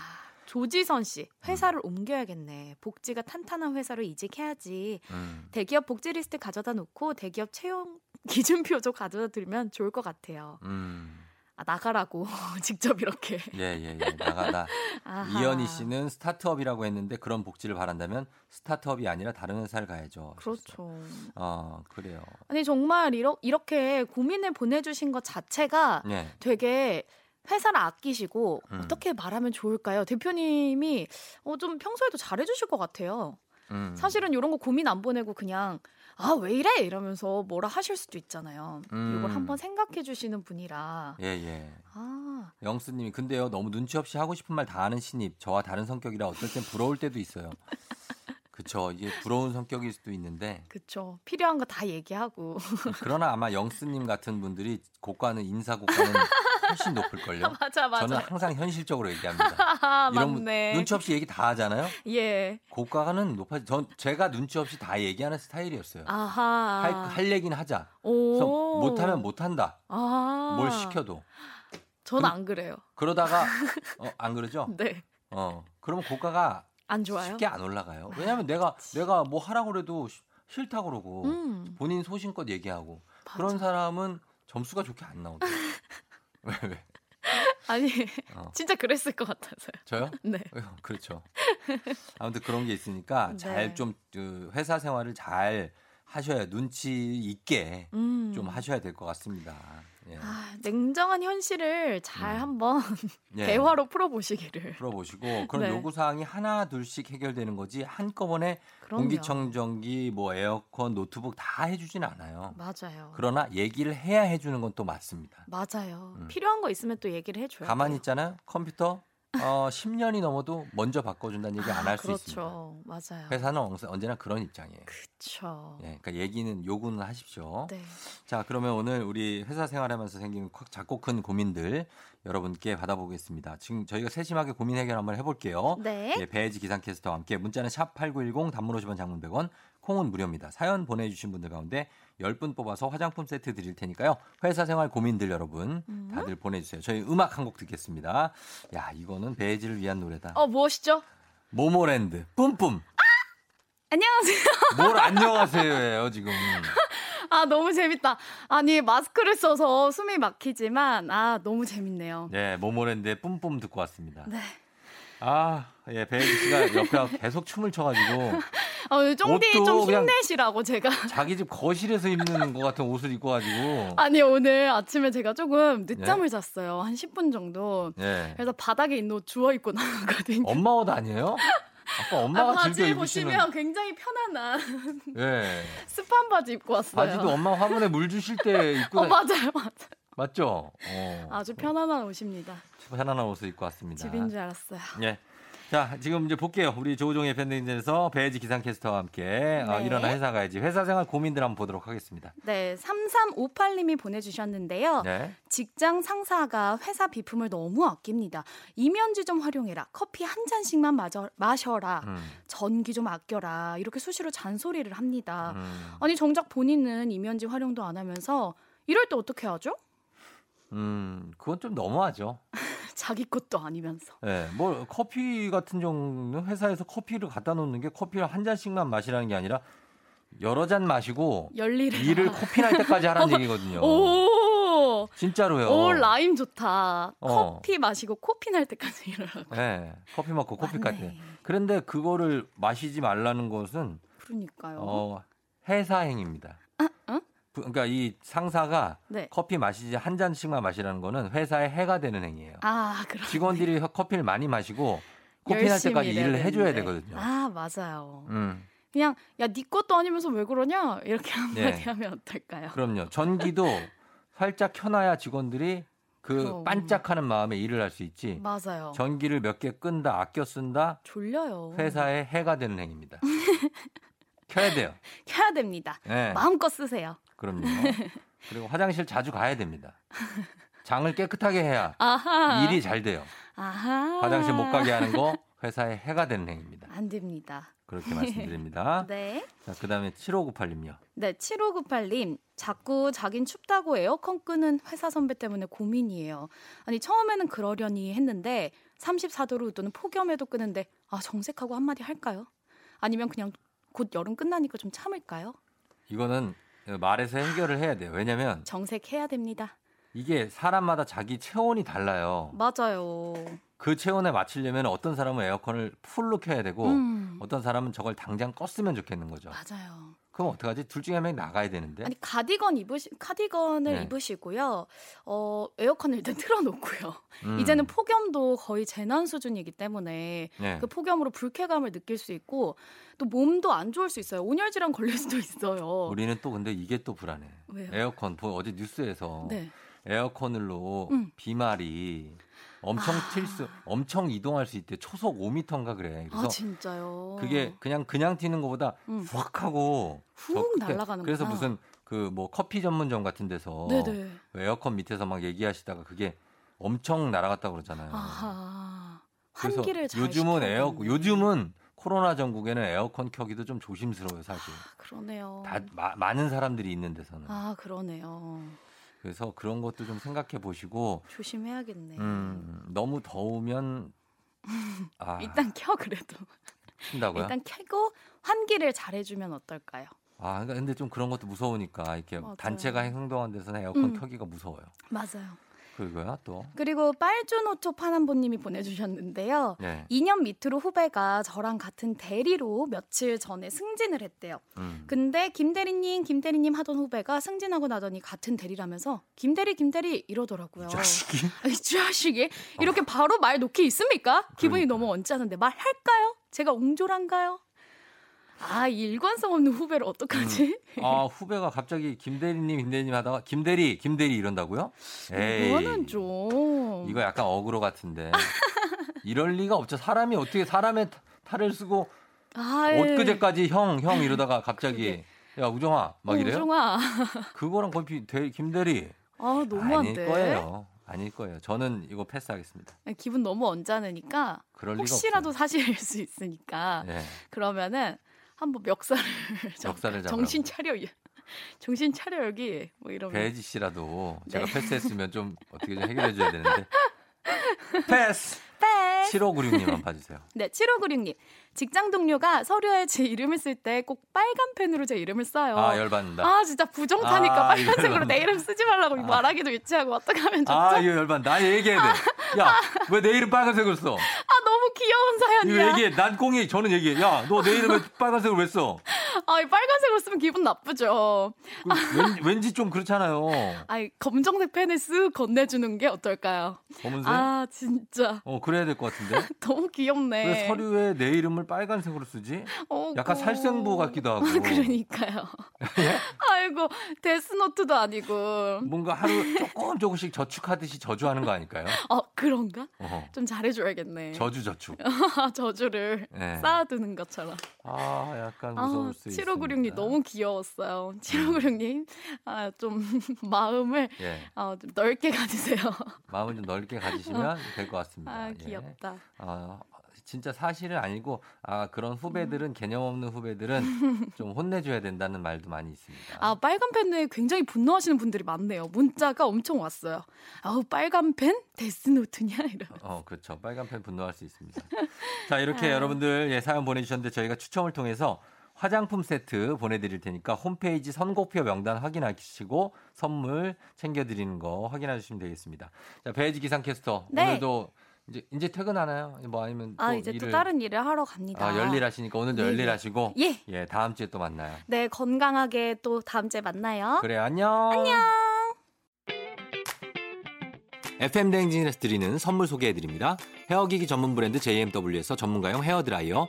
조지선 씨 음. 회사를 옮겨야겠네. 복지가 탄탄한 회사로 이직해야지. 음. 대기업 복지 리스트 가져다 놓고 대기업 채용 <laughs> 기준표도 가져다 들면 좋을 것 같아요. 음. 아 나가라고 <laughs> 직접 이렇게. 예, 예, 예. 나가다. <laughs> 이현희 씨는 스타트업이라고 했는데 그런 복지를 바란다면 스타트업이 아니라 다른 회사를 가야죠. 그렇죠. 어, 그래요. 아니 정말 이러, 이렇게 고민을 보내주신 것 자체가 네. 되게 회사를 아끼시고 음. 어떻게 말하면 좋을까요? 대표님이 어, 좀 평소에도 잘해주실 것 같아요. 음. 사실은 이런 거 고민 안 보내고 그냥 아 왜 이래 이러면서 뭐라 하실 수도 있잖아요. 음. 이걸 한번 생각해 주시는 분이라 예, 예. 아 영수님이 근데요 너무 눈치 없이 하고 싶은 말 다 하는 신입 저와 다른 성격이라 어떨 땐 부러울 때도 있어요. <laughs> 그쵸 이게 부러운 성격일 수도 있는데 그쵸 필요한 거 다 얘기하고 그러나 아마 영수님 같은 분들이 고가는 인사 고가는 <laughs> 훨씬 높을걸요. <laughs> 맞아 맞아 저는 항상 현실적으로 얘기합니다. 아, <laughs> 이런 눈치 없이 얘기 다 하잖아요. 예 고가는 높아. 전 제가 눈치 없이 다 얘기하는 스타일이었어요. 아하 할, 할 얘기는 하자. 오. 그래서 못하면 못한다. 아뭘 시켜도. 전안 그래요 그러다가 <laughs> 어, 안 그러죠? 네안어 그러면 고가가 좋아요 쉽게 안 올라가요. 왜냐하면 내가 내가 뭐 하라고 그래도 쉬- 싫다 그러고 음 본인 소신껏 얘기하고 맞아. 그런 사람은 점수가 좋게 안 왜? <laughs> 아니 어. 진짜 그랬을 것 같아서요 저요? <laughs> 네 어, 그렇죠. 아무튼 그런 게 있으니까 <laughs> 네. 잘좀 회사 생활을 잘 하셔야 눈치 있게 음. 좀 하셔야 될 것 같습니다. 예. 아, 냉정한 현실을 잘 음. 한번 예. <laughs> 대화로 풀어보시기를. 풀어보시고 <laughs> 그런 네. 요구 사항이 하나 둘씩 해결되는 거지 한꺼번에 그럼요. 공기청정기, 뭐 에어컨, 노트북 다 해주진 않아요. 맞아요. 그러나 얘기를 해야 해주는 건 또 맞습니다. 맞아요. 음. 필요한 거 있으면 또 얘기를 해줘요. 가만히 있잖아요. 컴퓨터 어, 10년이 넘어도 먼저 바꿔준다는 얘기 안 할수 있습니다. 그렇죠. 맞아요. 회사는 언- 언제나 그런 입장이에요. 그렇죠. 예, 그러니까 얘기는 요구는 하십시오. 네. 자, 그러면 오늘 우리 회사 생활하면서 생기는 콱- 작고 큰 고민들 여러분께 받아보겠습니다. 지금 저희가 세심하게 고민 해결 한번 해볼게요. 네. 예, 배지 기상캐스터와 함께 문자는 샵 8910 단문 50원 장문 100원 콩은 무료입니다. 사연 보내주신 분들 가운데 10분 뽑아서 화장품 세트 드릴 테니까요. 회사 생활 고민들 여러분 음. 다들 보내주세요. 저희 음악 한 곡 듣겠습니다. 야 이거는 배지를 위한 노래다. 어, 무엇이죠? 모모랜드 뿜뿜 안녕하세요. 뭘 안녕하세요예요 지금. 아, 아, 너무 재밌다. 아니, 마스크를 써서 숨이 막히지만, 아, 너무 재밌네요. 네, 모모랜드의 뿜뿜 듣고 왔습니다. 네. 아, 예, 배혜지 씨가 옆에 계속 춤을 춰가지고 <laughs> 어, 쫑디 좀 힘내시라고 제가. 자기 집 거실에서 입는 것 같은 옷을 입고 가지고. 아니, 오늘 아침에 제가 조금 늦잠을 예? 잤어요. 한 10분 정도. 예. 그래서 바닥에 있는 옷 주워 입고 나가거든요. 엄마 옷 아니에요? <laughs> 아까 엄마가 아, 바지 입으시는. 보시면 굉장히 편안한 예. 스판 바지 입고 왔어요. 바지도 엄마 화분에 물 주실 때 입고 어, 다- 맞아요, 맞아요. 맞죠? 어. 아주 편안한 옷입니다. 편안한 옷을 입고 왔습니다. 집인 줄 알았어요. 예. 자, 지금 이제 볼게요. 우리 조우종의 팬데믹에서 배지 기상캐스터와 함께 어, 네. 일어나 회사 가야지. 회사 생활 고민들 한번 보도록 하겠습니다. 네, 3358님이 보내주셨는데요. 네. 직장 상사가 회사 비품을 너무 아낍니다. 이면지 좀 활용해라. 커피 한 잔씩만 마저, 마셔라. 음, 전기 좀 아껴라. 이렇게 수시로 잔소리를 합니다. 음, 아니 정작 본인은 이면지 활용도 안 하면서 이럴 때 어떻게 하죠? 음, 그건 좀 너무하죠. 자기 것도 아니면서. 예, 뭐 커피 같은 경우는 회사에서 커피를 갖다 놓는 게 커피를 한 잔씩만 마시라는 게 아니라 여러 잔 마시고 열일을. 일을 코피 날 때까지 하라는 <laughs> 얘기거든요. 오! 진짜로요. 오, 라임 좋다. 어. 커피 마시고 코피 날 때까지 <laughs> 일하라고. 예, 커피 먹고 코피까지. 맞네. 그런데 그거를 마시지 말라는 것은 그러니까요. 어, 회사 행입니다. 그러니까 이 상사가 네. 커피 마시지 한 잔씩만 마시라는 거는 회사에 해가 되는 행위예요. 아, 그럼. 직원들이 커피를 많이 마시고 코피 날 때까지 일을 해 줘야 되는데. 되거든요. 아, 맞아요. 음, 그냥 야, 네 것도 아니면서 왜 그러냐? 이렇게 한마디 네. 하면 어떨까요? 그럼요. 전기도 살짝 켜 놔야 직원들이 그. 반짝하는 마음에 일을 할 수 있지. 맞아요. 전기를 몇 개 끈다, 아껴 쓴다, 졸려요. 회사에 해가 되는 행위입니다. <laughs> 켜야 돼요. 켜야 됩니다. 네. 마음껏 쓰세요. 그럼요. 그리고 화장실 자주 가야 됩니다. 장을 깨끗하게 해야 아하. 일이 잘 돼요. 아하. 화장실 못 가게 하는 거 회사에 해가 되는 행위입니다. 안 됩니다. 그렇게 말씀드립니다. <laughs> 네. 자, 그 다음에 7598님요. 네, 7598님. 자꾸 자긴 춥다고 에어컨 끄는 회사 선배 때문에 고민이에요. 아니, 처음에는 그러려니 했는데 34도로 또는 폭염에도 끄는데 아, 정색하고 한마디 할까요? 아니면 그냥 곧 여름 끝나니까 좀 참을까요? 이거는 말에서 해결을 해야 돼요. 왜냐면 정색해야 됩니다. 이게 사람마다 자기 체온이 달라요. 맞아요. 그 체온에 맞추려면 어떤 사람은 에어컨을 풀로 켜야 되고 음. 어떤 사람은 저걸 당장 껐으면 좋겠는 거죠. 맞아요. 그럼 어떡하지? 둘 중에 한 명이 나가야 되는데. 아니 카디건 입으시 카디건을 네. 입으시고요. 어 에어컨을 일단 <laughs> 틀어놓고요. 음. 이제는 폭염도 거의 재난 수준이기 때문에 네. 그 폭염으로 불쾌감을 느낄 수 있고 또 몸도 안 좋을 수 있어요. 온열질환 걸릴 수도 있어요. 우리는 또 근데 이게 또 불안해. 왜요? 에어컨 보- 어제 뉴스에서 네. 에어컨으로 음. 비말이 엄청 아. 튈 수, 엄청 이동할 수 있대. 초속 5m인가 그래. 그래서 아 진짜요. 그게 그냥 그냥 튀는 것보다 음. 훅 하고 훅 날아가는구나. 그래서 무슨 그 뭐 커피 전문점 같은 데서 네네. 에어컨 밑에서 막 얘기하시다가 그게 엄청 날아갔다 그러잖아요. 아하. 그래서 요즘은 에어. 요즘은 코로나 전국에는 에어컨 켜기도 좀 조심스러워요, 사실. 그러네요. 다 마- 많은 사람들이 있는 데서는. 아 그러네요. 그래서 그런 것도 좀 생각해 보시고 조심해야겠네. 음, 너무 더우면 <laughs> 아, 일단 켜 그래도. 킨다고요? 일단 켜고 환기를 잘해주면 어떨까요? 아, 근데 좀 그런 것도 무서우니까 이렇게 맞아요. 단체가 행동한 데서는 에어컨 음. 켜기가 무서워요. 맞아요. 그리고요, 또. 그리고 빨주노초 파남보님이 보내주셨는데요. 네. 2년 밑으로 후배가 저랑 같은 대리로 며칠 전에 승진을 했대요. 음. 근데 김 대리님, 김 대리님 하던 후배가 승진하고 나더니 같은 대리라면서 김 대리, 김 대리 이러더라고요. 자식이? 이 자식이 이렇게 바로 말 놓기 있습니까? 기분이 그러니까. 너무 언짢은데 말할까요? 제가 옹졸한가요? 아, 이 일관성 없는 후배를 어떡하지? 아, 후배가 갑자기 김대리님, 김대리님 하다가 김대리, 김대리 이런다고요? 에이. 이거는 좀 이거 약간 어그로 같은데. <laughs> 이럴 리가 없죠. 사람이 어떻게 사람의 타- 탈을 쓰고 아, 엊그제까지 형, 형 이러다가 갑자기 야, 우정아 막 이래요? 우정아. 그거랑 거의 비- 대- 김대리 아, 너무한데. 아닐 거예요. 아닐 거예요. 저는 이거 패스하겠습니다. 기분 너무 언짢으니까 혹시라도. 사실일 수 있으니까 네. 그러면은 한번 멱살을 <laughs> 잡- 멱살을 잡으라고. 정신 차려 <laughs> 정신 차려 여기 뭐 이러면 배지 씨라도 네. 제가 패스했으면 좀 어떻게 좀 해결해 줘야 되는데. <laughs> 패스. 패스 7596님만 봐주세요. <laughs> 네, 7596님. 직장 동료가 서류에 제 이름을 쓸 때 꼭 빨간 펜으로 제 이름을 써요. 아, 열받는다. 아, 진짜 부정타니까 아, 이거 빨간색으로. 내 이름 쓰지 말라고 말하기도 유치하고 어떻게 하면 좋죠? 아, 이거 열받는다. 나 얘기해야 돼. 야, 왜 내 이름 빨간색으로 써? 아, 너무 귀여운 이거 사연이야. 얘기해. 난 꽁이, 저는 얘기해. 야, 너 내 이름을 <laughs> 빨간색으로 왜 써? 아, 이 빨간색으로 쓰면 기분 나쁘죠. 그 왠, 왠지 좀 그렇잖아요. 아이, 검정색 펜을 쓱 건네주는 게 어떨까요? 검은색? 아, 진짜. 어, 그래야 될 것 같 은데. <laughs> 너무 귀엽네. 왜 서류에 내 이름을 빨간색으로 쓰지? 어, 약간 고. 살생부 같기도 하고. <laughs> 그러니까요. <laughs> 예? 아이고, 데스노트도 아니고. 뭔가 하루 조금 조금씩 저축하듯이 저주하는 거 아닐까요? 어, 그런가? 어허. 좀 잘해줘야겠네. 저주 저축. 저주를 네. 쌓아두는 것처럼. 아, 약간 아, 무서울 수 있습니다. 7596님 너무 귀여웠어요. 7596님, 아, 좀 마음을 예. 어, 좀 넓게 가지세요. 마음을 좀 넓게 가지시면 될 것 같습니다. 아, 예. 귀엽다. 아, 진짜 사실은 아니고 아 그런 후배들은 개념 없는 후배들은 <laughs> 좀 혼내줘야 된다는 말도 많이 있습니다. 아, 빨간 펜에 굉장히 분노하시는 분들이 많네요. 문자가 엄청 왔어요. 아우, 빨간 펜? 데스노트냐? <laughs> 이러. 어, 그렇죠. 빨간 펜 분노할 수 있습니다. 자, 이렇게 아. 여러분들 예, 사연 보내주셨는데 저희가 추첨을 통해서 화장품 세트 보내드릴 테니까 홈페이지 선곡표 명단 확인하시고 선물 챙겨드리는 거 확인해 주시면 되겠습니다. 자, 배지 기상캐스터 네. 오늘도 이제 이제 퇴근하나요? 뭐 아니면 또 아, 이제 일을 또 다른 일을 하러 갑니다. 아, 열일하시니까 오늘도 예, 예. 열일하시고 예. 예, 다음 주에 또 만나요. 네, 건강하게 또 다음 주에 만나요. 그래 안녕. 안녕. FM 대행진에서 드리는 선물 소개해 드립니다. 헤어기기 전문 브랜드 JMW에서 전문가용 헤어 드라이어,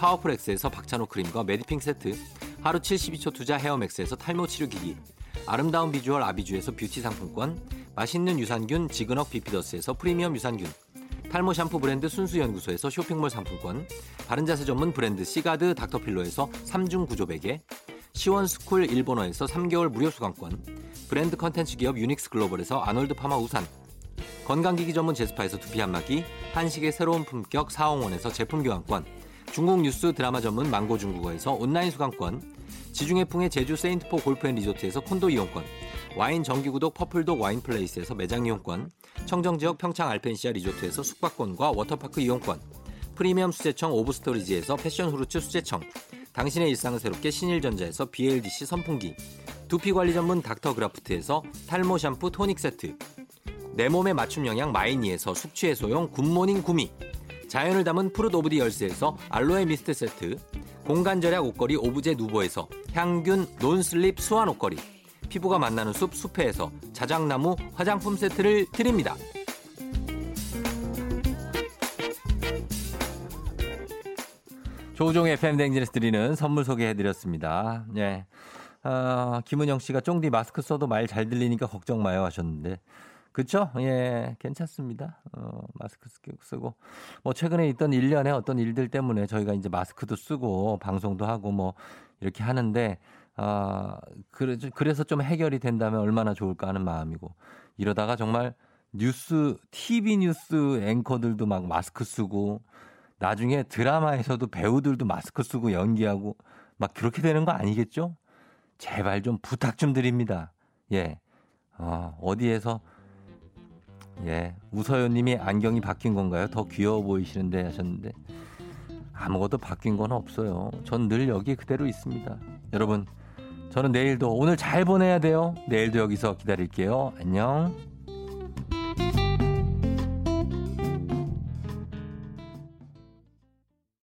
파워풀엑스에서 박찬호 크림과 메디핑 세트, 하루 72초 투자 헤어맥스에서 탈모 치료 기기, 아름다운 비주얼 아비주에서 뷰티 상품권, 맛있는 유산균 지그넉 비피더스에서 프리미엄 유산균, 탈모 샴푸 브랜드 순수연구소에서 쇼핑몰 상품권, 바른자세 전문 브랜드 시가드 닥터필로에서 3중 구조 베개, 시원스쿨 일본어에서 3개월 무료 수강권, 브랜드 컨텐츠 기업 유닉스 글로벌에서 아놀드 파마 우산, 건강기기 전문 제스파에서 두피 안마기, 한식의 새로운 품격 사홍원에서 제품 교환권, 중국 뉴스 드라마 전문 망고 중국어에서 온라인 수강권, 지중해풍의 제주 세인트포 골프앤리조트에서 콘도 이용권, 와인 정기구독 퍼플독 와인플레이스에서 매장 이용권, 청정지역 평창 알펜시아 리조트에서 숙박권과 워터파크 이용권, 프리미엄 수제청 오브스토리지에서 passion fruits 수제청, 당신의 일상을 새롭게 신일전자에서 BLDC 선풍기, 두피관리 전문 닥터그라프트에서 탈모 샴푸 토닉 세트, 내 몸에 맞춤 영양 마이니에서 숙취해소용 굿모닝 구미, 자연을 담은 Fruit of the Earth에서 알로에 미스트 세트, 공간 절약 옷걸이 오브제 누보에서 향균 non-slip 수완 옷걸이, 피부가 만나는 숲 숲회에서 자작나무 화장품 세트를 드립니다. 조우종의 FM 대행진에서 드리는 선물 소개해드렸습니다. 예. 아, 김은영 씨가 쫑디 마스크 써도 말 잘 들리니까 걱정 마요 하셨는데. 그쵸? 예, 괜찮습니다. 어, 마스크 쓰- 쓰고. 뭐, 최근에 있던 일련의 어떤 일들 때문에 저희가 이제 마스크도 쓰고, 방송도 하고, 뭐, 이렇게 하는데, 아, 그래, 그래서 좀 해결이 된다면 얼마나 좋을까 하는 마음이고. 이러다가 정말 뉴스, TV 뉴스 앵커들도 막 마스크 쓰고, 나중에 드라마에서도 배우들도 마스크 쓰고 연기하고, 막 그렇게 되는 거 아니겠죠? 제발 좀 부탁 좀 드립니다. 예. 어, 어디에서 예. 우서연 님이 안경이 바뀐 건가요? 더 귀여워 보이시는데 하셨는데 아무것도 바뀐 건 없어요. 전 늘 여기 그대로 있습니다. 여러분, 저는 내일도 오늘 잘 보내야 돼요. 내일도 여기서 기다릴게요. 안녕.